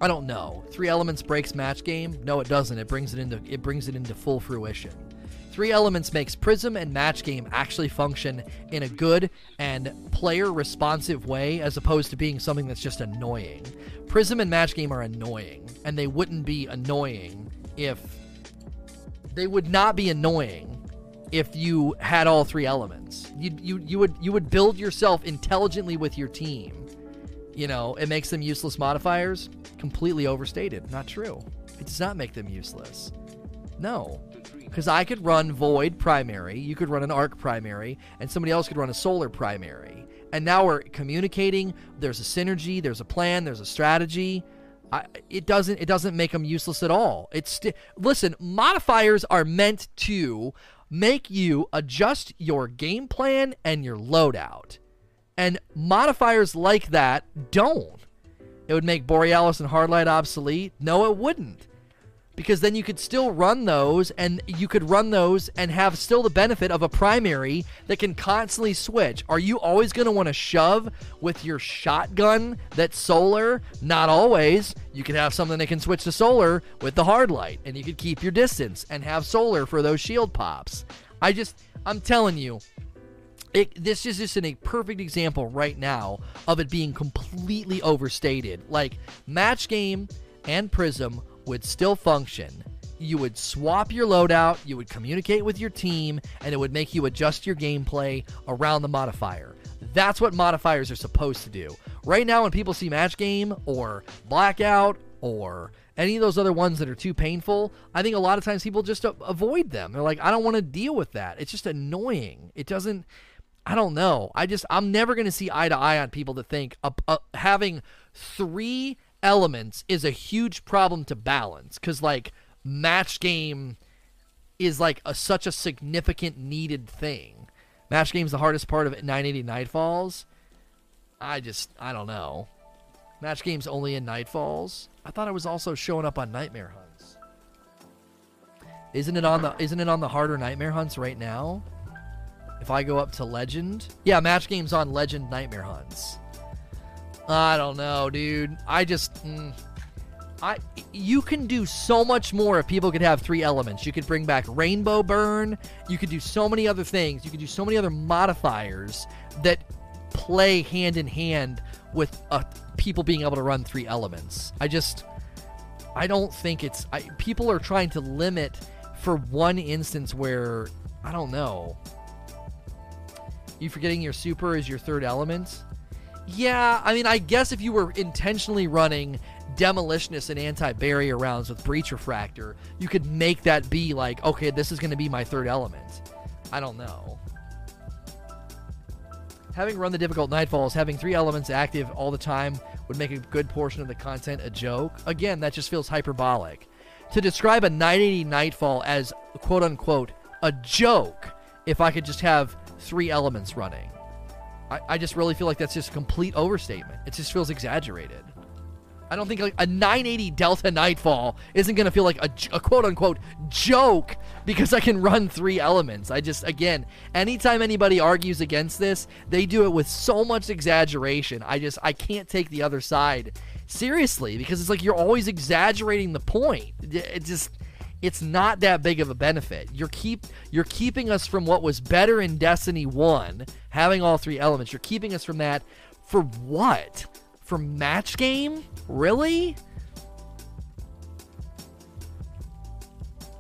I don't know. Three elements breaks match game. No, it doesn't. It brings it into it brings it into full fruition. Three Elements makes Prism and Match Game actually function in a good and player responsive way as opposed to being something that's just annoying. Prism and Match Game are annoying, and they wouldn't be annoying if. They would not be annoying if you had all three elements. You, you, you, would, you would build yourself intelligently with your team. You know, it makes them useless modifiers. Completely overstated. Not true. It does not make them useless. No. Because I could run Void primary, you could run an Arc primary, and somebody else could run a Solar primary. And now we're communicating. There's a synergy. There's a plan. There's a strategy. I, it doesn't it doesn't make them useless at all. It's sti- listen. Modifiers are meant to make you adjust your game plan and your loadout. And modifiers like that don't. It would make Borealis and Hardlight obsolete. No, it wouldn't because then you could still run those and you could run those and have still the benefit of a primary that can constantly switch. Are you always going to want to shove with your shotgun that's solar? Not always. You could have something that can switch to solar with the hard light and you could keep your distance and have solar for those shield pops. I just I'm telling you it, this is just a perfect example right now of it being completely overstated. Like match game and prism would still function you would swap your loadout, you would communicate with your team, and it would make you adjust your gameplay around the modifier. That's what modifiers are supposed to do. Right now, when people see match game or blackout or any of those other ones that are too painful, I think a lot of times people just avoid them. They're like, I don't want to deal with that. It's just annoying. It doesn't. I don't know. I just I'm never going to see eye to eye on people that think having three elements is a huge problem to balance because like match game is like a, such a significant needed thing. Match game's the hardest part of 980 Nightfalls. I just I don't know. Match game's only in Nightfalls. I thought it was also showing up on Nightmare Hunts. Isn't it on the isn't it on the harder Nightmare Hunts right now? If I go up to Legend, yeah, match game's on Legend Nightmare Hunts. I don't know, dude. I just, mm, I you can do so much more if people could have three elements. You could bring back Rainbow Burn. You could do so many other things. You could do so many other modifiers that play hand in hand with uh, people being able to run three elements. I just, I don't think it's. I, people are trying to limit for one instance where I don't know. You forgetting your super is your third element? Yeah, I mean, I guess if you were intentionally running demolitionist and anti-barrier rounds with breach refractor, you could make that be like, okay, this is going to be my third element. I don't know. Having run the difficult nightfalls, having three elements active all the time would make a good portion of the content a joke. Again, that just feels hyperbolic. To describe a 980 nightfall as quote unquote a joke, if I could just have three elements running. I, I just really feel like that's just a complete overstatement. It just feels exaggerated. I don't think like a 980 Delta Nightfall isn't going to feel like a, a, quote unquote joke because I can run three elements. I just, again, anytime anybody argues against this, they do it with so much exaggeration. I just, I can't take the other side seriously because it's like you're always exaggerating the point. It just, it's not that big of a benefit. You're keep you're keeping us from what was better in Destiny 1, having all three elements. You're keeping us from that for what? For match game? Really?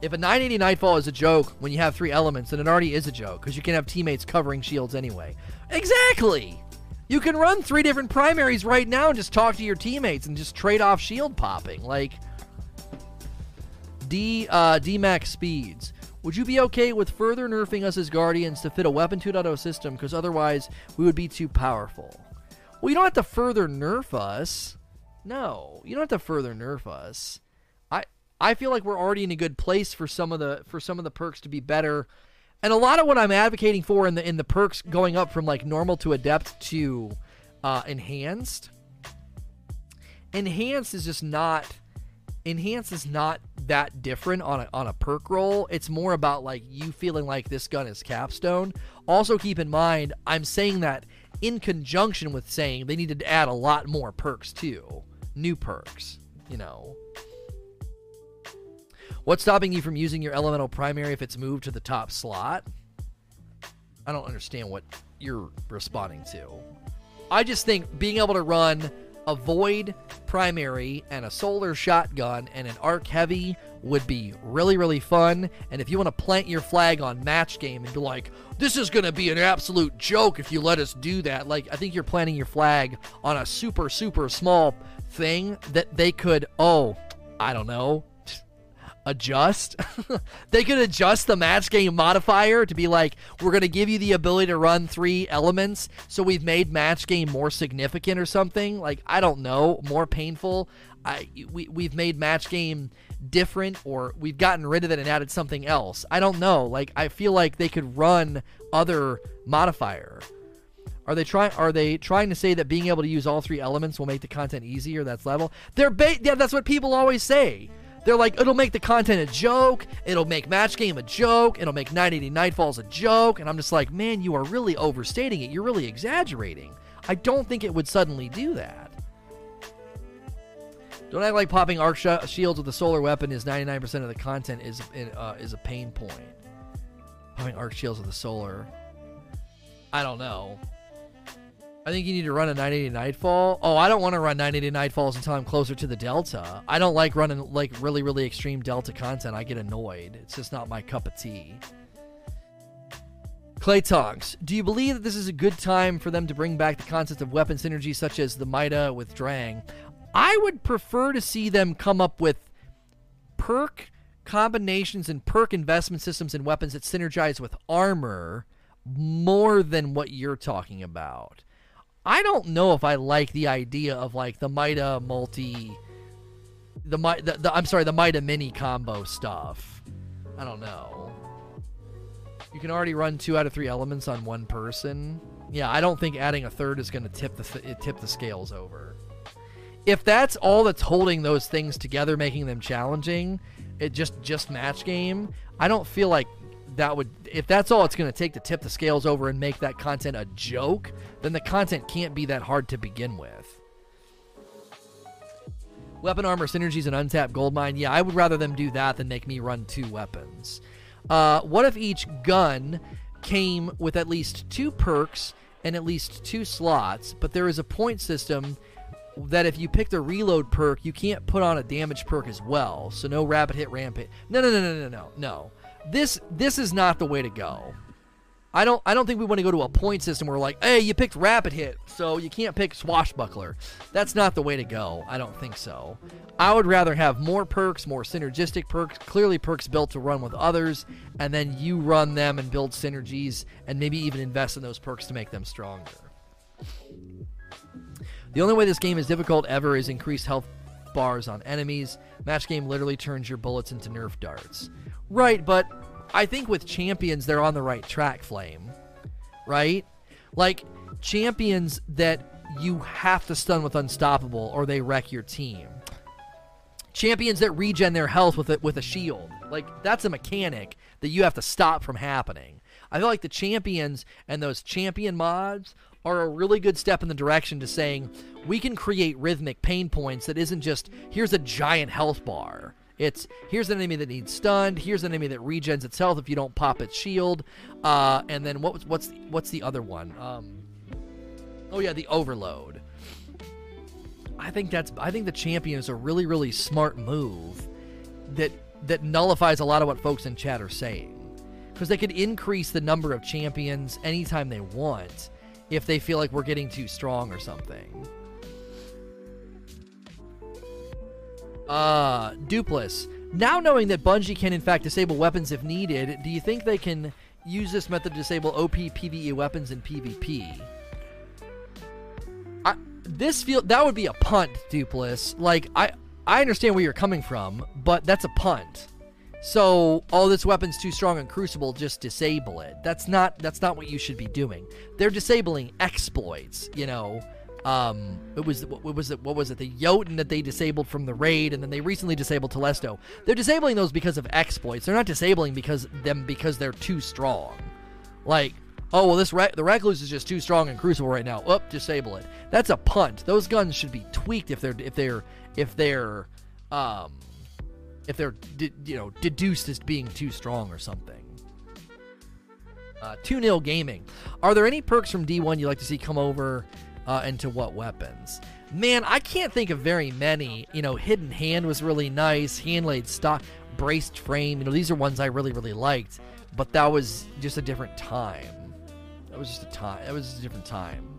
If a 980 Nightfall is a joke when you have three elements, then it already is a joke because you can have teammates covering shields anyway. Exactly! You can run three different primaries right now and just talk to your teammates and just trade off shield popping. Like, D uh, speeds. Would you be okay with further nerfing us as Guardians to fit a Weapon 2.0 system? Because otherwise, we would be too powerful. Well, you don't have to further nerf us. No, you don't have to further nerf us. I I feel like we're already in a good place for some of the for some of the perks to be better. And a lot of what I'm advocating for in the in the perks going up from like normal to adept to uh, enhanced. Enhanced is just not enhance is not that different on a, on a perk roll. It's more about like you feeling like this gun is capstone. Also keep in mind, I'm saying that in conjunction with saying they needed to add a lot more perks too. New perks, you know. What's stopping you from using your elemental primary if it's moved to the top slot? I don't understand what you're responding to. I just think being able to run a void primary and a solar shotgun and an arc heavy would be really really fun. And if you want to plant your flag on match game and be like this is going to be an absolute joke if you let us do that like i think you're planting your flag on a super super small thing that they could oh i don't know adjust. they could adjust the match game modifier to be like, we're going to give you the ability to run three elements, so we've made match game more significant or something. Like, I don't know, more painful. I we we've made match game different or we've gotten rid of it and added something else. I don't know. Like I feel like they could run other modifier. Are they trying? Are they trying to say that being able to use all three elements will make the content easier? That's level. They're ba- yeah. That's what people always say. They're like, it'll make the content a joke. It'll make Match Game a joke. It'll make 980 Nightfalls a joke. And I'm just like, man, you are really overstating it. You're really exaggerating. I don't think it would suddenly do that. Don't act like popping arc sh- shields with a solar weapon is 99% of the content is uh, is a pain point. Popping arc shields with a solar. I don't know. I think you need to run a 980 Nightfall. Oh, I don't want to run 980 Nightfalls until I'm closer to the Delta. I don't like running like really, really extreme Delta content. I get annoyed. It's just not my cup of tea. Clay Tonks, do you believe that this is a good time for them to bring back the concept of weapon synergy such as the Mida with Drang? I would prefer to see them come up with perk combinations and perk investment systems and weapons that synergize with armor more than what you're talking about. I don't know if I like the idea of like the Mida multi, the, the, the I'm sorry, the Mida mini combo stuff. I don't know. You can already run two out of three elements on one person. Yeah, I don't think adding a third is going to tip the tip the scales over. If that's all that's holding those things together, making them challenging, it just just match game. I don't feel like that would if that's all it's going to take to tip the scales over and make that content a joke, then the content can't be that hard to begin with. Weapon armor synergies and untapped gold mine. Yeah, I would rather them do that than make me run two weapons. Uh, what if each gun came with at least two perks and at least two slots, but there is a point system that if you pick the reload perk, you can't put on a damage perk as well. So no rapid hit rampage. No, no, no, no, no, no, no. This this is not the way to go. I don't I don't think we want to go to a point system where like, hey, you picked rapid hit, so you can't pick swashbuckler. That's not the way to go. I don't think so. I would rather have more perks, more synergistic perks, clearly perks built to run with others, and then you run them and build synergies and maybe even invest in those perks to make them stronger. The only way this game is difficult ever is increased health bars on enemies. Match game literally turns your bullets into nerf darts. Right, but I think with champions, they're on the right track, Flame. Right? Like, champions that you have to stun with Unstoppable or they wreck your team. Champions that regen their health with a, with a shield. Like, that's a mechanic that you have to stop from happening. I feel like the champions and those champion mods are a really good step in the direction to saying we can create rhythmic pain points that isn't just here's a giant health bar. It's here's an enemy that needs stunned. Here's an enemy that regens itself if you don't pop its shield. Uh, and then what, what's what's the other one? Um, oh yeah, the overload. I think that's I think the champion is a really really smart move that that nullifies a lot of what folks in chat are saying because they could increase the number of champions anytime they want if they feel like we're getting too strong or something. Uh, Dupless. Now knowing that Bungie can in fact disable weapons if needed, do you think they can use this method to disable OP PvE weapons in PvP? I, this feel that would be a punt, Dupless. Like I I understand where you're coming from, but that's a punt. So, oh, this weapon's too strong in Crucible, just disable it. That's not that's not what you should be doing. They're disabling exploits, you know. Um, it was what was it? What was it? The Jotun that they disabled from the raid, and then they recently disabled Telesto. They're disabling those because of exploits. They're not disabling because them because they're too strong. Like, oh well, this re- the Recluse is just too strong in Crucible right now. Up, disable it. That's a punt. Those guns should be tweaked if they're if they're if they're um if they're you know deduced as being too strong or something. Uh, 2 0 Gaming. Are there any perks from D1 you'd like to see come over uh, and to what weapons? Man, I can't think of very many. You know, Hidden Hand was really nice. Hand laid stock, braced frame. You know, these are ones I really, really liked. But that was just a different time. That was just a time. That was just a different time.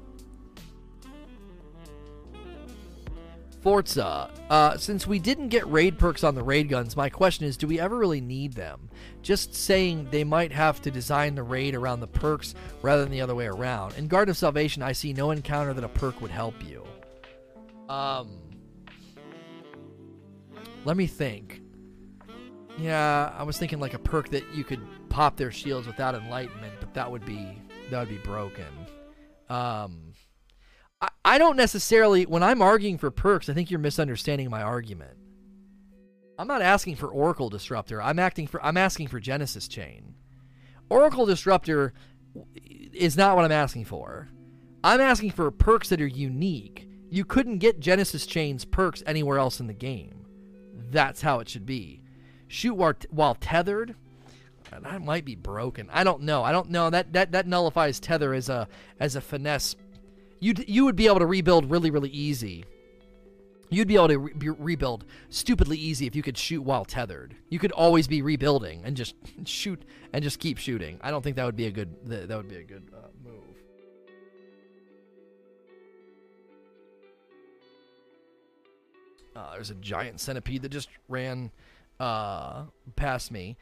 Forza. Uh, since we didn't get raid perks on the raid guns, my question is do we ever really need them? Just saying they might have to design the raid around the perks rather than the other way around. In Garden of Salvation, I see no encounter that a perk would help you. Um. Let me think. Yeah, I was thinking like a perk that you could pop their shields without enlightenment, but that would be that would be broken. Um I, don't necessarily, when I'm arguing for perks, I think you're misunderstanding my argument. I'm not asking for Oracle Disruptor. I'm acting for I'm asking for Genesis Chain. Oracle Disruptor is not what I'm asking for. I'm asking for perks that are unique. You couldn't get Genesis Chain's perks anywhere else in the game. That's how it should be. Shoot while, while tethered. That might be broken. I don't know. I don't know. That that that nullifies tether as a as a finesse you you would be able to rebuild really really easy. You'd be able to re- rebuild stupidly easy if you could shoot while tethered. You could always be rebuilding and just shoot and just keep shooting. I don't think that would be a good that, that would be a good uh, move. Uh, there's a giant centipede that just ran uh, past me.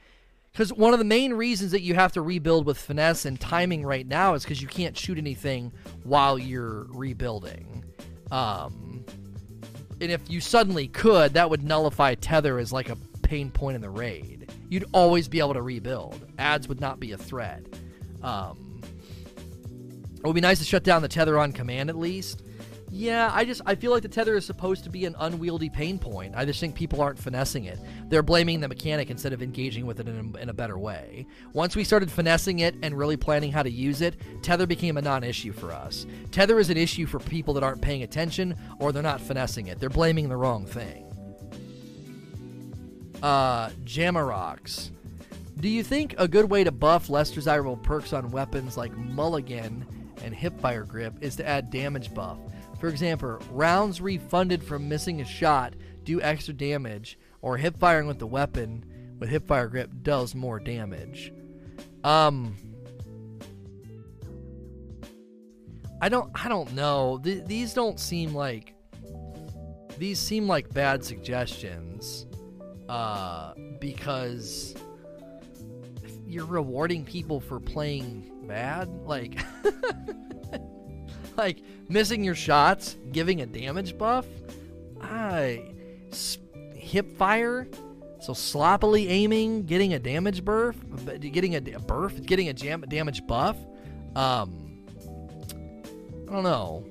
Because one of the main reasons that you have to rebuild with finesse and timing right now is because you can't shoot anything while you're rebuilding. Um, and if you suddenly could, that would nullify tether as like a pain point in the raid. You'd always be able to rebuild. Ads would not be a threat. Um, it would be nice to shut down the tether on command at least. Yeah, I just I feel like the tether is supposed to be an unwieldy pain point. I just think people aren't finessing it. They're blaming the mechanic instead of engaging with it in a, in a better way. Once we started finessing it and really planning how to use it, tether became a non-issue for us. Tether is an issue for people that aren't paying attention or they're not finessing it. They're blaming the wrong thing. Uh, Jamarox. Do you think a good way to buff less desirable perks on weapons like Mulligan and Hipfire Grip is to add damage buff? For example, rounds refunded from missing a shot do extra damage, or hip firing with the weapon with hip fire grip does more damage. Um, I don't, I don't know. Th- these don't seem like these seem like bad suggestions, uh, because you're rewarding people for playing bad, like. like missing your shots, giving a damage buff. I hip fire, so sloppily aiming, getting a damage buff, getting a, buff, getting a jam, damage buff. Um, I don't know.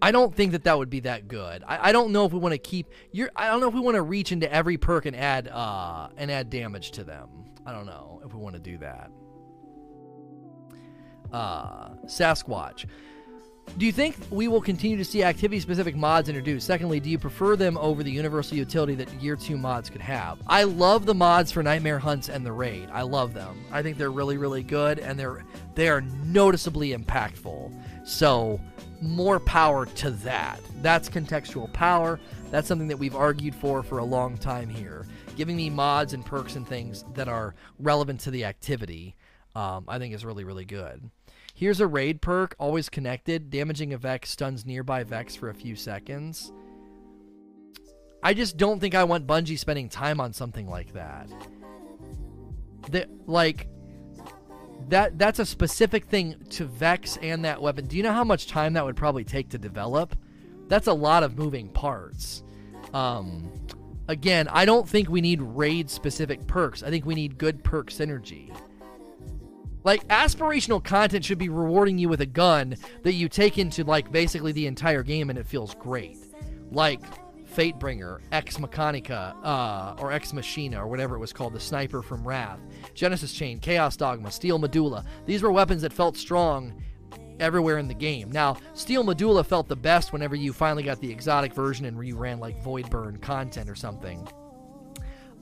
I don't think that that would be that good. I, I don't know if we want to keep your. I don't know if we want to reach into every perk and add uh and add damage to them. I don't know if we want to do that uh, Sasquatch. Do you think we will continue to see activity specific mods introduced? Secondly, do you prefer them over the universal utility that Year 2 mods could have? I love the mods for Nightmare Hunts and the Raid. I love them. I think they're really, really good and they're they are noticeably impactful. So more power to that. That's contextual power. That's something that we've argued for for a long time here. Giving me mods and perks and things that are relevant to the activity, um, I think is really, really good. Here's a raid perk, always connected. Damaging a Vex stuns nearby Vex for a few seconds. I just don't think I want Bungie spending time on something like that. That like that that's a specific thing to Vex and that weapon. Do you know how much time that would probably take to develop? That's a lot of moving parts. Um, again, I don't think we need raid specific perks. I think we need good perk synergy. Like aspirational content should be rewarding you with a gun that you take into like basically the entire game and it feels great. Like Fatebringer, Ex Mechanica, uh, or Ex Machina, or whatever it was called, the sniper from Wrath, Genesis Chain, Chaos Dogma, Steel Medulla. These were weapons that felt strong everywhere in the game. Now, Steel Medulla felt the best whenever you finally got the exotic version and you ran like Voidburn content or something.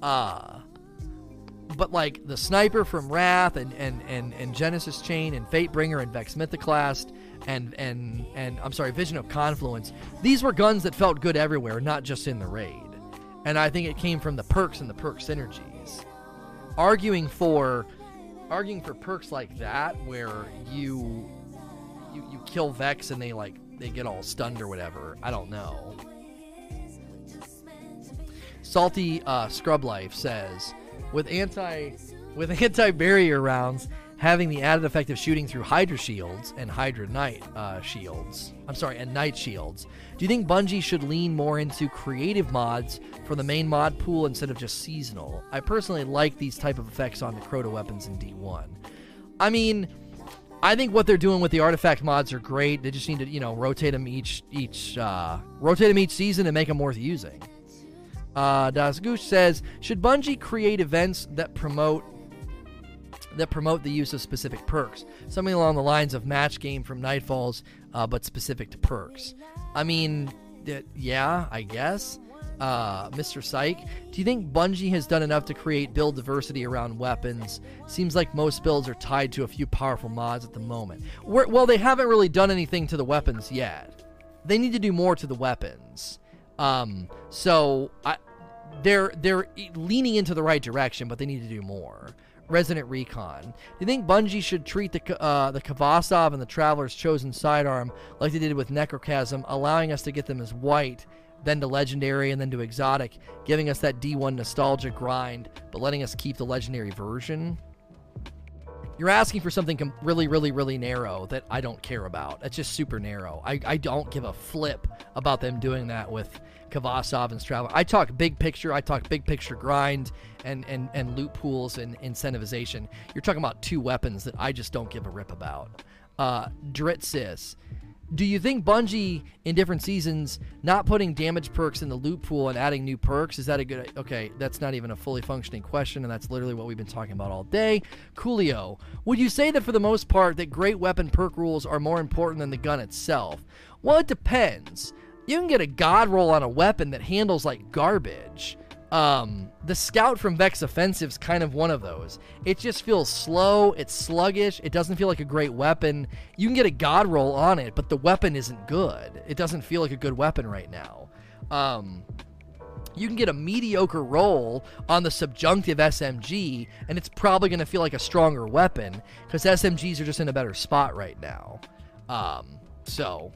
Uh, but like the sniper from Wrath and and and, and Genesis Chain and Fatebringer and Vex Mythoclast and and and I'm sorry, Vision of Confluence. These were guns that felt good everywhere, not just in the raid. And I think it came from the perks and the perk synergies. Arguing for arguing for perks like that where you you you kill Vex and they like they get all stunned or whatever. I don't know. Salty uh, Scrub Life says, with anti with anti barrier rounds having the added effect of shooting through Hydra shields and Hydra Knight uh, shields. I'm sorry, and Knight shields. Do you think Bungie should lean more into creative mods for the main mod pool instead of just seasonal? I personally like these type of effects on the Crota weapons in D1. I mean, I think what they're doing with the artifact mods are great. They just need to, you know, rotate them each each uh, rotate them each season and make them worth using. Uh, Das says, should Bungie create events that promote that promote the use of specific perks, something along the lines of match game from Nightfalls, uh, but specific to perks? I mean, yeah, I guess. uh, Mr. Psych, do you think Bungie has done enough to create build diversity around weapons? Seems like most builds are tied to a few powerful mods at the moment. We're, well, they haven't really done anything to the weapons yet. They need to do more to the weapons. Um, so I, they're they're leaning into the right direction, but they need to do more. Resident Recon. Do you think Bungie should treat the uh, the Kvasov and the Traveler's Chosen Sidearm like they did with Necrochasm, allowing us to get them as white, then to Legendary, and then to Exotic, giving us that D1 nostalgia grind, but letting us keep the Legendary version? You're asking for something really, really, really narrow that I don't care about. It's just super narrow. I, I don't give a flip about them doing that with Kavasov and Strava. I talk big picture. I talk big picture grind and, and, and loot pools and incentivization. You're talking about two weapons that I just don't give a rip about. Uh, Dritsis. Do you think Bungie in different seasons not putting damage perks in the loot pool and adding new perks is that a good okay that's not even a fully functioning question and that's literally what we've been talking about all day. Coolio would you say that for the most part that great weapon perk rules are more important than the gun itself? Well it depends. You can get a god roll on a weapon that handles like garbage. Um, the scout from Vex Offensive is kind of one of those. It just feels slow, it's sluggish, it doesn't feel like a great weapon. You can get a god roll on it, but the weapon isn't good. It doesn't feel like a good weapon right now. Um, you can get a mediocre roll on the subjunctive SMG, and it's probably going to feel like a stronger weapon because SMGs are just in a better spot right now. Um, so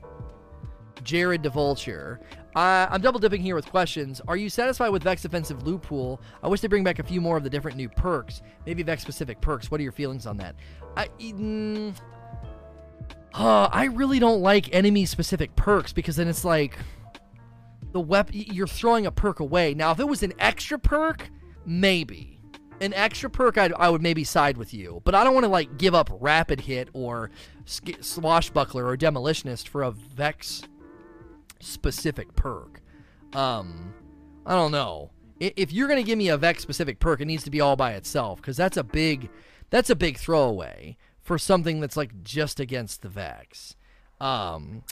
Jared DeVulture. Uh, I'm double dipping here with questions. Are you satisfied with Vex Offensive Loot Pool? I wish they bring back a few more of the different new perks, maybe Vex specific perks. What are your feelings on that? I, mm, uh, I really don't like enemy specific perks because then it's like the weapon you're throwing a perk away. Now, if it was an extra perk, maybe an extra perk, I'd, I would maybe side with you, but I don't want to like give up rapid hit or swashbuckler or demolitionist for a Vex specific perk. Um, I don't know. If you're gonna give me a Vex specific perk, it needs to be all by itself because that's a big, that's a big throwaway for something that's like just against the Vex. Um,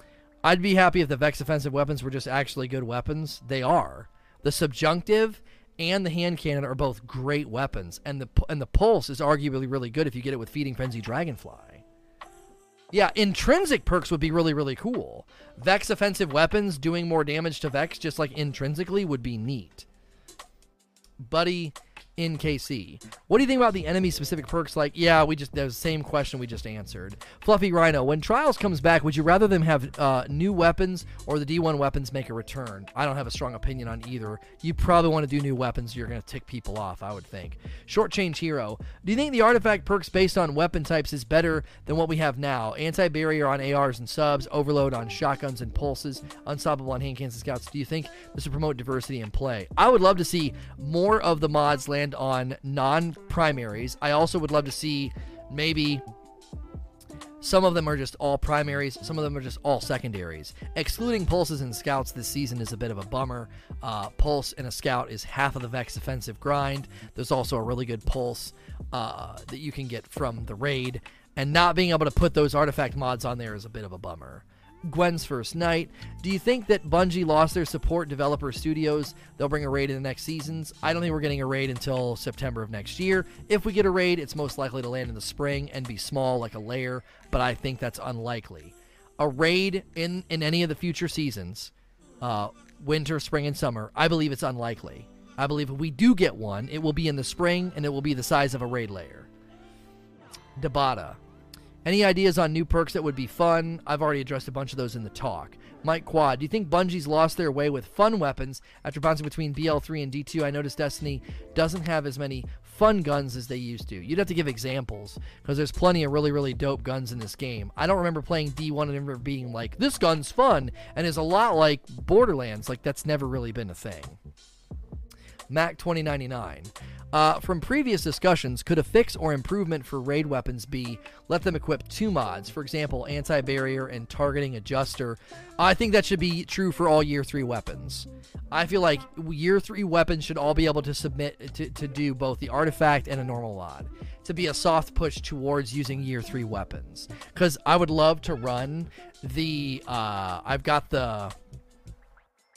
I'd be happy if the Vex offensive weapons were just actually good weapons. They are. The subjunctive and the hand cannon are both great weapons, and the and the pulse is arguably really good if you get it with feeding frenzy dragonfly. Yeah, intrinsic perks would be really, really cool. Vex offensive weapons doing more damage to Vex just like intrinsically would be neat. Buddy in KC. What do you think about the enemy specific perks? Like, yeah, we just, the same question we just answered. Fluffy Rhino, when Trials comes back, would you rather them have uh, new weapons or the D1 weapons make a return? I don't have a strong opinion on either. You probably want to do new weapons. You're going to tick people off, I would think. Short Change Hero, do you think the artifact perks based on weapon types is better than what we have now? Anti barrier on ARs and subs, overload on shotguns and pulses, unstoppable on hand cannons and scouts. Do you think this would promote diversity in play? I would love to see more of the mods land on non primaries. I also would love to see maybe some of them are just all primaries, some of them are just all secondaries. Excluding pulses and scouts this season is a bit of a bummer. Uh, pulse and a scout is half of the Vex offensive grind. There's also a really good pulse uh, that you can get from the raid, and not being able to put those artifact mods on there is a bit of a bummer. Gwen's first night. Do you think that Bungie lost their support developer studios? They'll bring a raid in the next seasons. I don't think we're getting a raid until September of next year. If we get a raid, it's most likely to land in the spring and be small like a lair, but I think that's unlikely. A raid in in any of the future seasons, uh, winter, spring, and summer, I believe it's unlikely. I believe if we do get one, it will be in the spring and it will be the size of a raid layer. Debata. Any ideas on new perks that would be fun? I've already addressed a bunch of those in the talk. Mike Quad, do you think Bungie's lost their way with fun weapons after bouncing between BL3 and D2? I noticed Destiny doesn't have as many fun guns as they used to. You'd have to give examples because there's plenty of really, really dope guns in this game. I don't remember playing D1 and ever being like, this gun's fun, and is a lot like Borderlands. Like, that's never really been a thing. Mac 2099. Uh, from previous discussions, could a fix or improvement for raid weapons be let them equip two mods, for example, anti barrier and targeting adjuster? I think that should be true for all year three weapons. I feel like year three weapons should all be able to submit to, to do both the artifact and a normal mod to be a soft push towards using year three weapons. Because I would love to run the. Uh, I've got the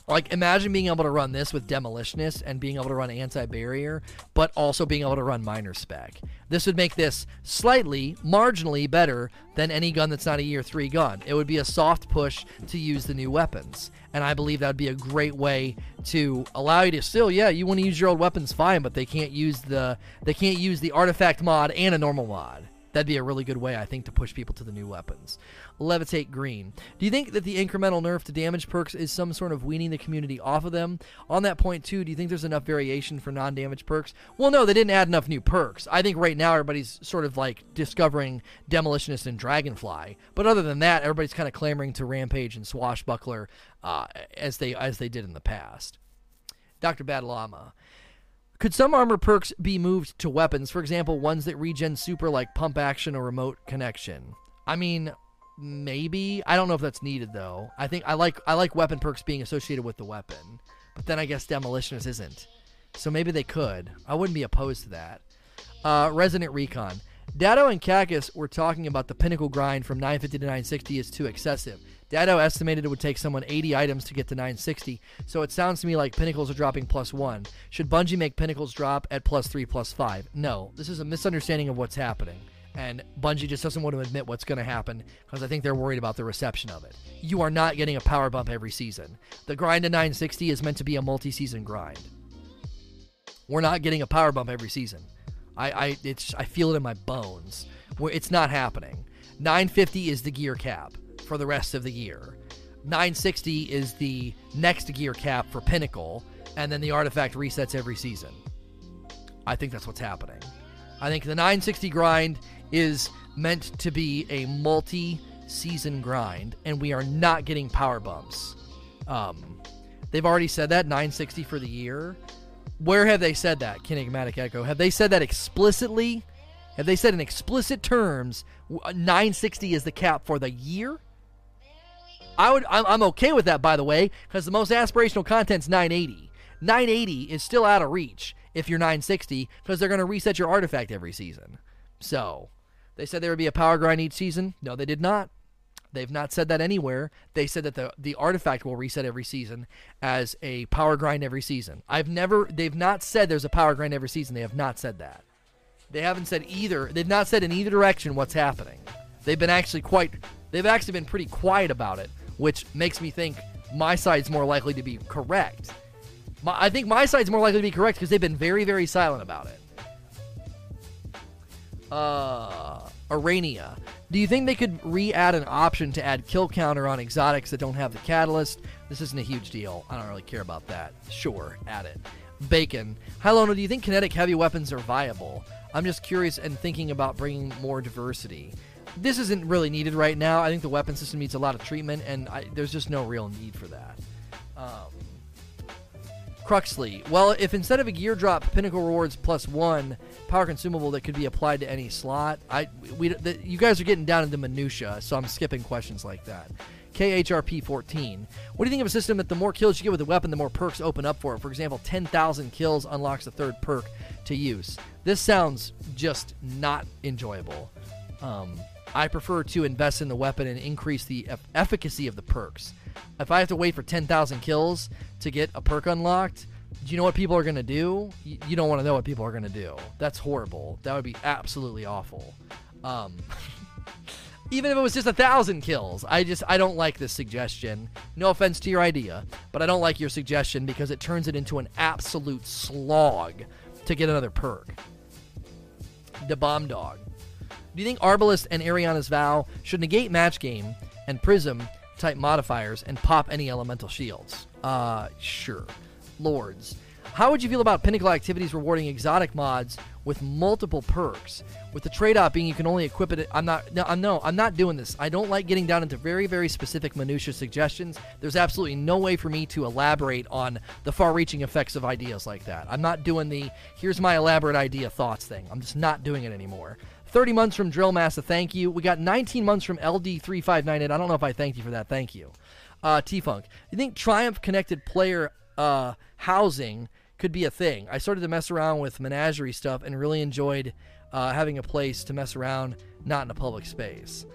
Like, imagine being able to run this with Demolitionist and being able to run Anti Barrier, but also being able to run Minor Spec. This would make this slightly, marginally better than any gun that's not a year three gun. It would be a soft push to use the new weapons. And I believe that would be a great way to allow you to still, yeah, you want to use your old weapons fine, but they can't use the they can't use the artifact mod and a normal mod. That'd be a really good way, I think, to push people to the new weapons. Levitate Green. Do you think that the incremental nerf to damage perks is some sort of weaning the community off of them? On that point, too, do you think there's enough variation for non damage perks? Well, no, they didn't add enough new perks. I think right now everybody's sort of like discovering Demolitionist and Dragonfly. But other than that, everybody's kind of clamoring to Rampage and Swashbuckler uh, as they as they did in the past. Dr. Badalama. Could some armor perks be moved to weapons? For example, ones that regen super like pump action or remote connection. I mean, maybe. I don't know if that's needed though. I think I like I like weapon perks being associated with the weapon, but then I guess demolitionist isn't. So maybe they could. I wouldn't be opposed to that. Uh, Resident Recon. Datto and Kackis were talking about the pinnacle grind from 950 to 960 is too excessive. Datto estimated it would take someone 80 items to get to 960, so it sounds to me like pinnacles are dropping plus one. Should Bungie make pinnacles drop at plus three, plus five? No, this is a misunderstanding of what's happening. And Bungie just doesn't want to admit what's going to happen because I think they're worried about the reception of it. You are not getting a power bump every season. The grind to 960 is meant to be a multi season grind. We're not getting a power bump every season. I, I, it's, I feel it in my bones. It's not happening. 950 is the gear cap for the rest of the year. 960 is the next gear cap for Pinnacle, and then the artifact resets every season. I think that's what's happening. I think the 960 grind is meant to be a multi season grind, and we are not getting power bumps. Um, they've already said that 960 for the year. Where have they said that, Kinigmatic Echo? Have they said that explicitly? Have they said in explicit terms 960 is the cap for the year? I would I'm, okay with that by the way because the most aspirational content's 980. 980 is still out of reach if you're 960 because they're going to reset your artifact every season. So, they said there would be a power grind each season. No, they did not. They've not said that anywhere. They said that the the artifact will reset every season as a power grind every season. I've never they've not said there's a power grind every season. They have not said that. They haven't said either. They've not said in either direction what's happening. They've been actually quite they've actually been pretty quiet about it, which makes me think my side's more likely to be correct. My, I think my side's more likely to be correct because they've been very very silent about it. Uh Arania. Do you think they could re-add an option to add kill counter on exotics that don't have the catalyst? This isn't a huge deal. I don't really care about that. Sure, add it. Bacon. Hi, Lono. Do you think kinetic heavy weapons are viable? I'm just curious and thinking about bringing more diversity. This isn't really needed right now. I think the weapon system needs a lot of treatment, and I, there's just no real need for that. Um, Cruxley. Well, if instead of a gear drop, Pinnacle rewards plus one power consumable that could be applied to any slot, I we the, you guys are getting down into minutia, so I'm skipping questions like that. KHRP 14. What do you think of a system that the more kills you get with a weapon, the more perks open up for it? For example, 10,000 kills unlocks a third perk to use. This sounds just not enjoyable. Um, I prefer to invest in the weapon and increase the efficacy of the perks. If I have to wait for 10,000 kills to get a perk unlocked, do you know what people are going to do? You, you don't want to know what people are going to do. That's horrible. That would be absolutely awful. Um, even if it was just a thousand kills, I just I don't like this suggestion. No offense to your idea, but I don't like your suggestion because it turns it into an absolute slog to get another perk. The bomb dog. Do you think Arbalest and Eriana's Vow should negate match game and Prism type modifiers and pop any elemental shields? Uh, sure. Lords. How would you feel about Pinnacle activities rewarding exotic mods with multiple perks? With the trade-off being you can only equip it. I'm not. No, I'm no. I'm not doing this. I don't like getting down into very, very specific minutia suggestions. There's absolutely no way for me to elaborate on the far-reaching effects of ideas like that. I'm not doing the here's my elaborate idea thoughts thing. I'm just not doing it anymore. 30 months from Drill Massa, thank you. We got 19 months from LD359. I don't know if I thanked you for that. Thank you. Uh, T Funk. You think Triumph connected player uh, housing could be a thing? I started to mess around with menagerie stuff and really enjoyed uh, having a place to mess around, not in a public space.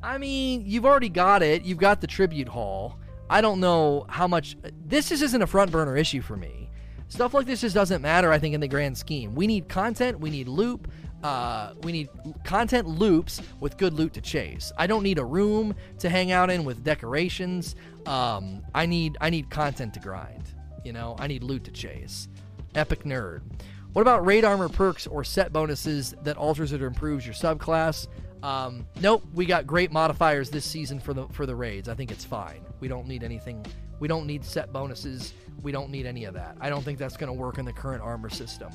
I mean, you've already got it. You've got the tribute hall. I don't know how much. This just isn't a front burner issue for me. Stuff like this just doesn't matter, I think, in the grand scheme. We need content, we need loop, uh, we need content loops with good loot to chase. I don't need a room to hang out in with decorations. Um, I need I need content to grind. You know, I need loot to chase. Epic nerd. What about raid armor perks or set bonuses that alters or improves your subclass? Um, nope, we got great modifiers this season for the for the raids. I think it's fine. We don't need anything. We don't need set bonuses. We don't need any of that. I don't think that's going to work in the current armor system.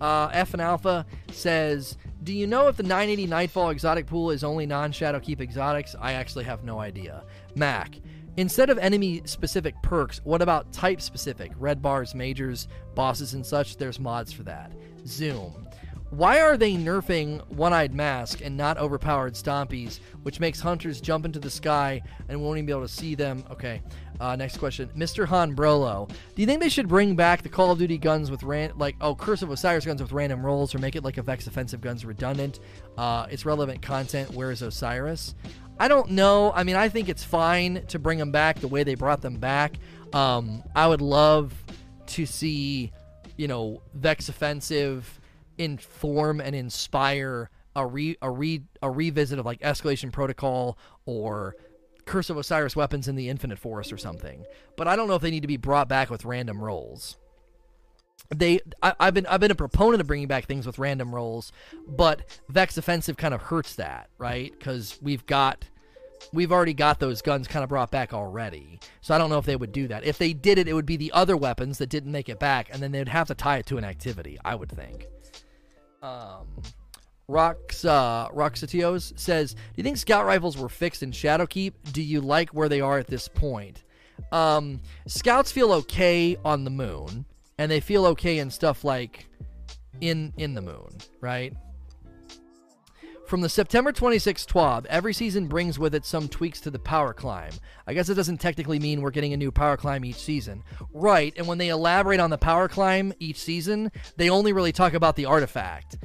Uh, F and Alpha says, "Do you know if the 980 Nightfall exotic pool is only non-Shadowkeep exotics? I actually have no idea." Mac, instead of enemy-specific perks, what about type-specific? Red bars, majors, bosses, and such. There's mods for that. Zoom. Why are they nerfing One Eyed Mask and not overpowered Stompies, which makes hunters jump into the sky and won't even be able to see them? Okay, uh, next question. Mr. Han Brolo, do you think they should bring back the Call of Duty guns with ran like oh Curse of Osiris guns with random rolls, or make it like a Vex offensive guns redundant? Uh, it's relevant content. Where is Osiris? I don't know. I mean, I think it's fine to bring them back the way they brought them back. Um, I would love to see, you know, Vex offensive inform and inspire a re a re a revisit of like escalation protocol or Curse of Osiris weapons in the Infinite Forest or something. But I don't know if they need to be brought back with random rolls. They, I, have been, I've been a proponent of bringing back things with random rolls, but Vex Offensive kind of hurts that, right? Because we've got, we've already got those guns kind of brought back already. So I don't know if they would do that. If they did it, it would be the other weapons that didn't make it back, and then they'd have to tie it to an activity. I would think. Um, Rox, uh, Roxatios says, Do you think scout rifles were fixed in Shadowkeep? Do you like where they are at this point? Um, scouts feel okay on the moon, and they feel okay in stuff like in in the moon, right? From the September 26th TWAB, every season brings with it some tweaks to the power climb. I guess it doesn't technically mean we're getting a new power climb each season. Right, and when they elaborate on the power climb each season, they only really talk about the artifact.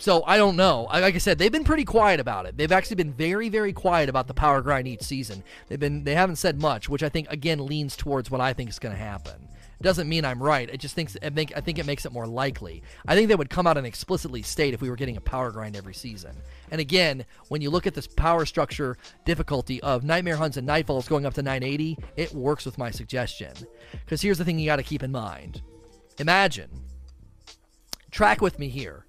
So I don't know. Like I said, they've been pretty quiet about it. They've actually been very, very quiet about the power grind each season. They've been they haven't said much, which I think again leans towards what I think is going to happen. Doesn't mean I'm right. It just thinks I think I think it makes it more likely. I think they would come out and explicitly state if we were getting a power grind every season. And again, when you look at this power structure difficulty of Nightmare Hunts and Nightfalls going up to 980, it works with my suggestion. Because here's the thing you got to keep in mind. Imagine. Track with me here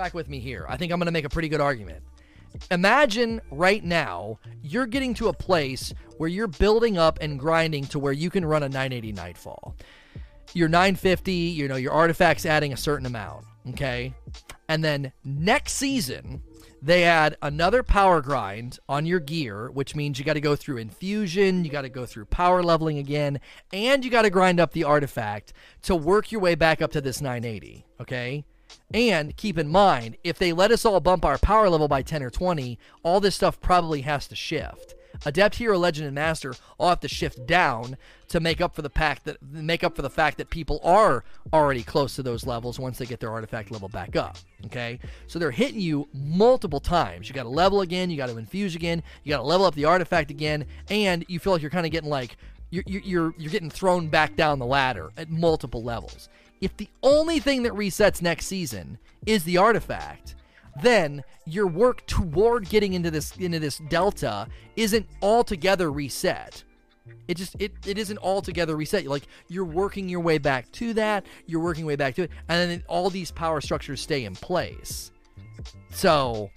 Track with me here. I think I'm going to make a pretty good argument. Imagine right now you're getting to a place where you're building up and grinding to where you can run a 980 Nightfall. Your 950, you know, your artifacts adding a certain amount, okay? And then next season, they add another power grind on your gear, which means you got to go through infusion, you got to go through power leveling again, and you got to grind up the artifact to work your way back up to this 980, okay? And keep in mind, if they let us all bump our power level by 10 or 20, all this stuff probably has to shift. Adept, Hero, Legend, and Master all have to shift down to make up for the fact that make up for the fact that people are already close to those levels once they get their artifact level back up. Okay, so they're hitting you multiple times. You got to level again, you got to infuse again, you got to level up the artifact again, and you feel like you're kind of getting like you're you're you're getting thrown back down the ladder at multiple levels if the only thing that resets next season is the artifact, then your work toward getting into this into this delta isn't altogether reset. It just it, it isn't altogether reset. Like you're working your way back to that, you're working your way back to it, and then all these power structures stay in place. So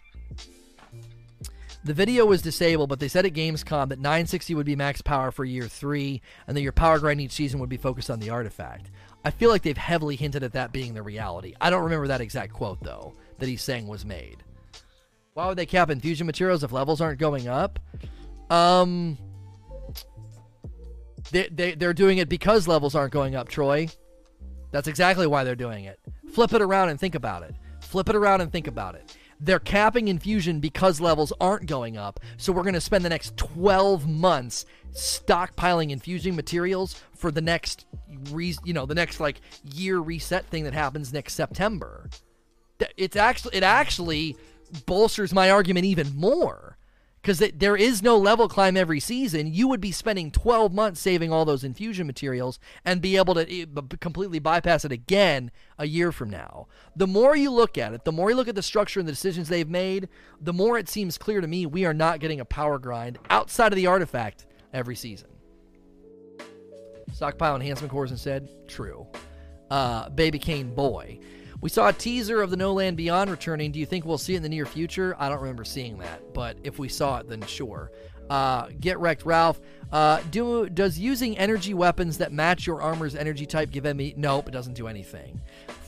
the video was disabled, but they said at Gamescom that 960 would be max power for year three, and that your power grind each season would be focused on the artifact. I feel like they've heavily hinted at that being the reality. I don't remember that exact quote, though, that he's saying was made. Why would they cap infusion materials if levels aren't going up? Um, they, they, they're doing it because levels aren't going up, Troy. That's exactly why they're doing it. Flip it around and think about it. Flip it around and think about it. They're capping infusion because levels aren't going up. So we're going to spend the next 12 months stockpiling infusing materials for the next re- you know, the next like year reset thing that happens next September. It's actually it actually bolsters my argument even more because there is no level climb every season, you would be spending 12 months saving all those infusion materials and be able to eh, completely bypass it again a year from now. The more you look at it, the more you look at the structure and the decisions they've made, the more it seems clear to me we are not getting a power grind outside of the artifact every season. Stockpile enhancement cores instead? True. Uh, Baby Cane Boy. We saw a teaser of the No Land Beyond returning. Do you think we'll see it in the near future? I don't remember seeing that, but if we saw it, then sure. Uh, Get wrecked, Ralph. Uh, do does using energy weapons that match your armor's energy type give me? Nope, it doesn't do anything.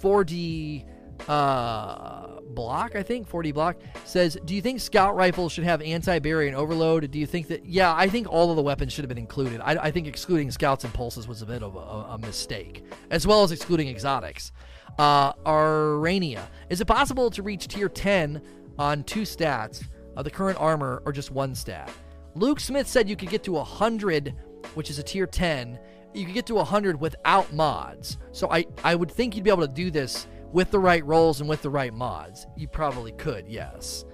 4D uh, block, I think 4D block says, "Do you think scout rifles should have anti-barrier and overload? Do you think that? Yeah, I think all of the weapons should have been included. I, I think excluding scouts and pulses was a bit of a, a mistake, as well as excluding exotics." Uh, Arania. Is it possible to reach tier 10 on two stats of the current armor or just one stat? Luke Smith said you could get to 100, which is a tier 10. You could get to 100 without mods. So I, I would think you'd be able to do this with the right rolls and with the right mods. You probably could, yes.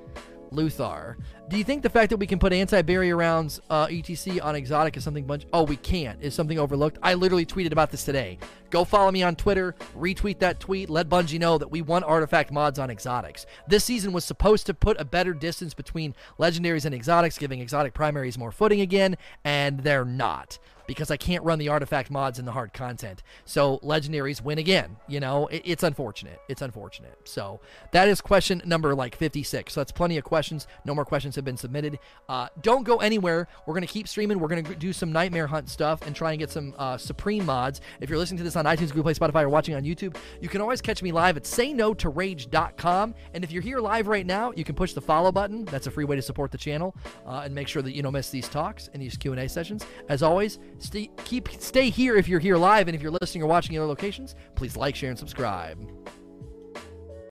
Luthar. Do you think the fact that we can put anti-barrier rounds uh, ETC on exotic is something bunch? Oh, we can't. Is something overlooked? I literally tweeted about this today. Go follow me on Twitter, retweet that tweet, let Bungie know that we want artifact mods on exotics. This season was supposed to put a better distance between legendaries and exotics, giving exotic primaries more footing again, and they're not because I can't run the artifact mods in the hard content. So legendaries win again. You know, it, it's unfortunate. It's unfortunate. So that is question number like 56. So that's plenty of questions. No more questions have been submitted. Uh, don't go anywhere. We're going to keep streaming. We're going to do some Nightmare Hunt stuff and try and get some uh, Supreme mods. If you're listening to this on iTunes, Google Play, Spotify, or watching on YouTube, you can always catch me live at sayno2rage.com. And if you're here live right now, you can push the follow button. That's a free way to support the channel uh, and make sure that you don't miss these talks and these Q&A sessions. As always, Stay, keep stay here if you're here live, and if you're listening or watching in other locations, please like, share, and subscribe.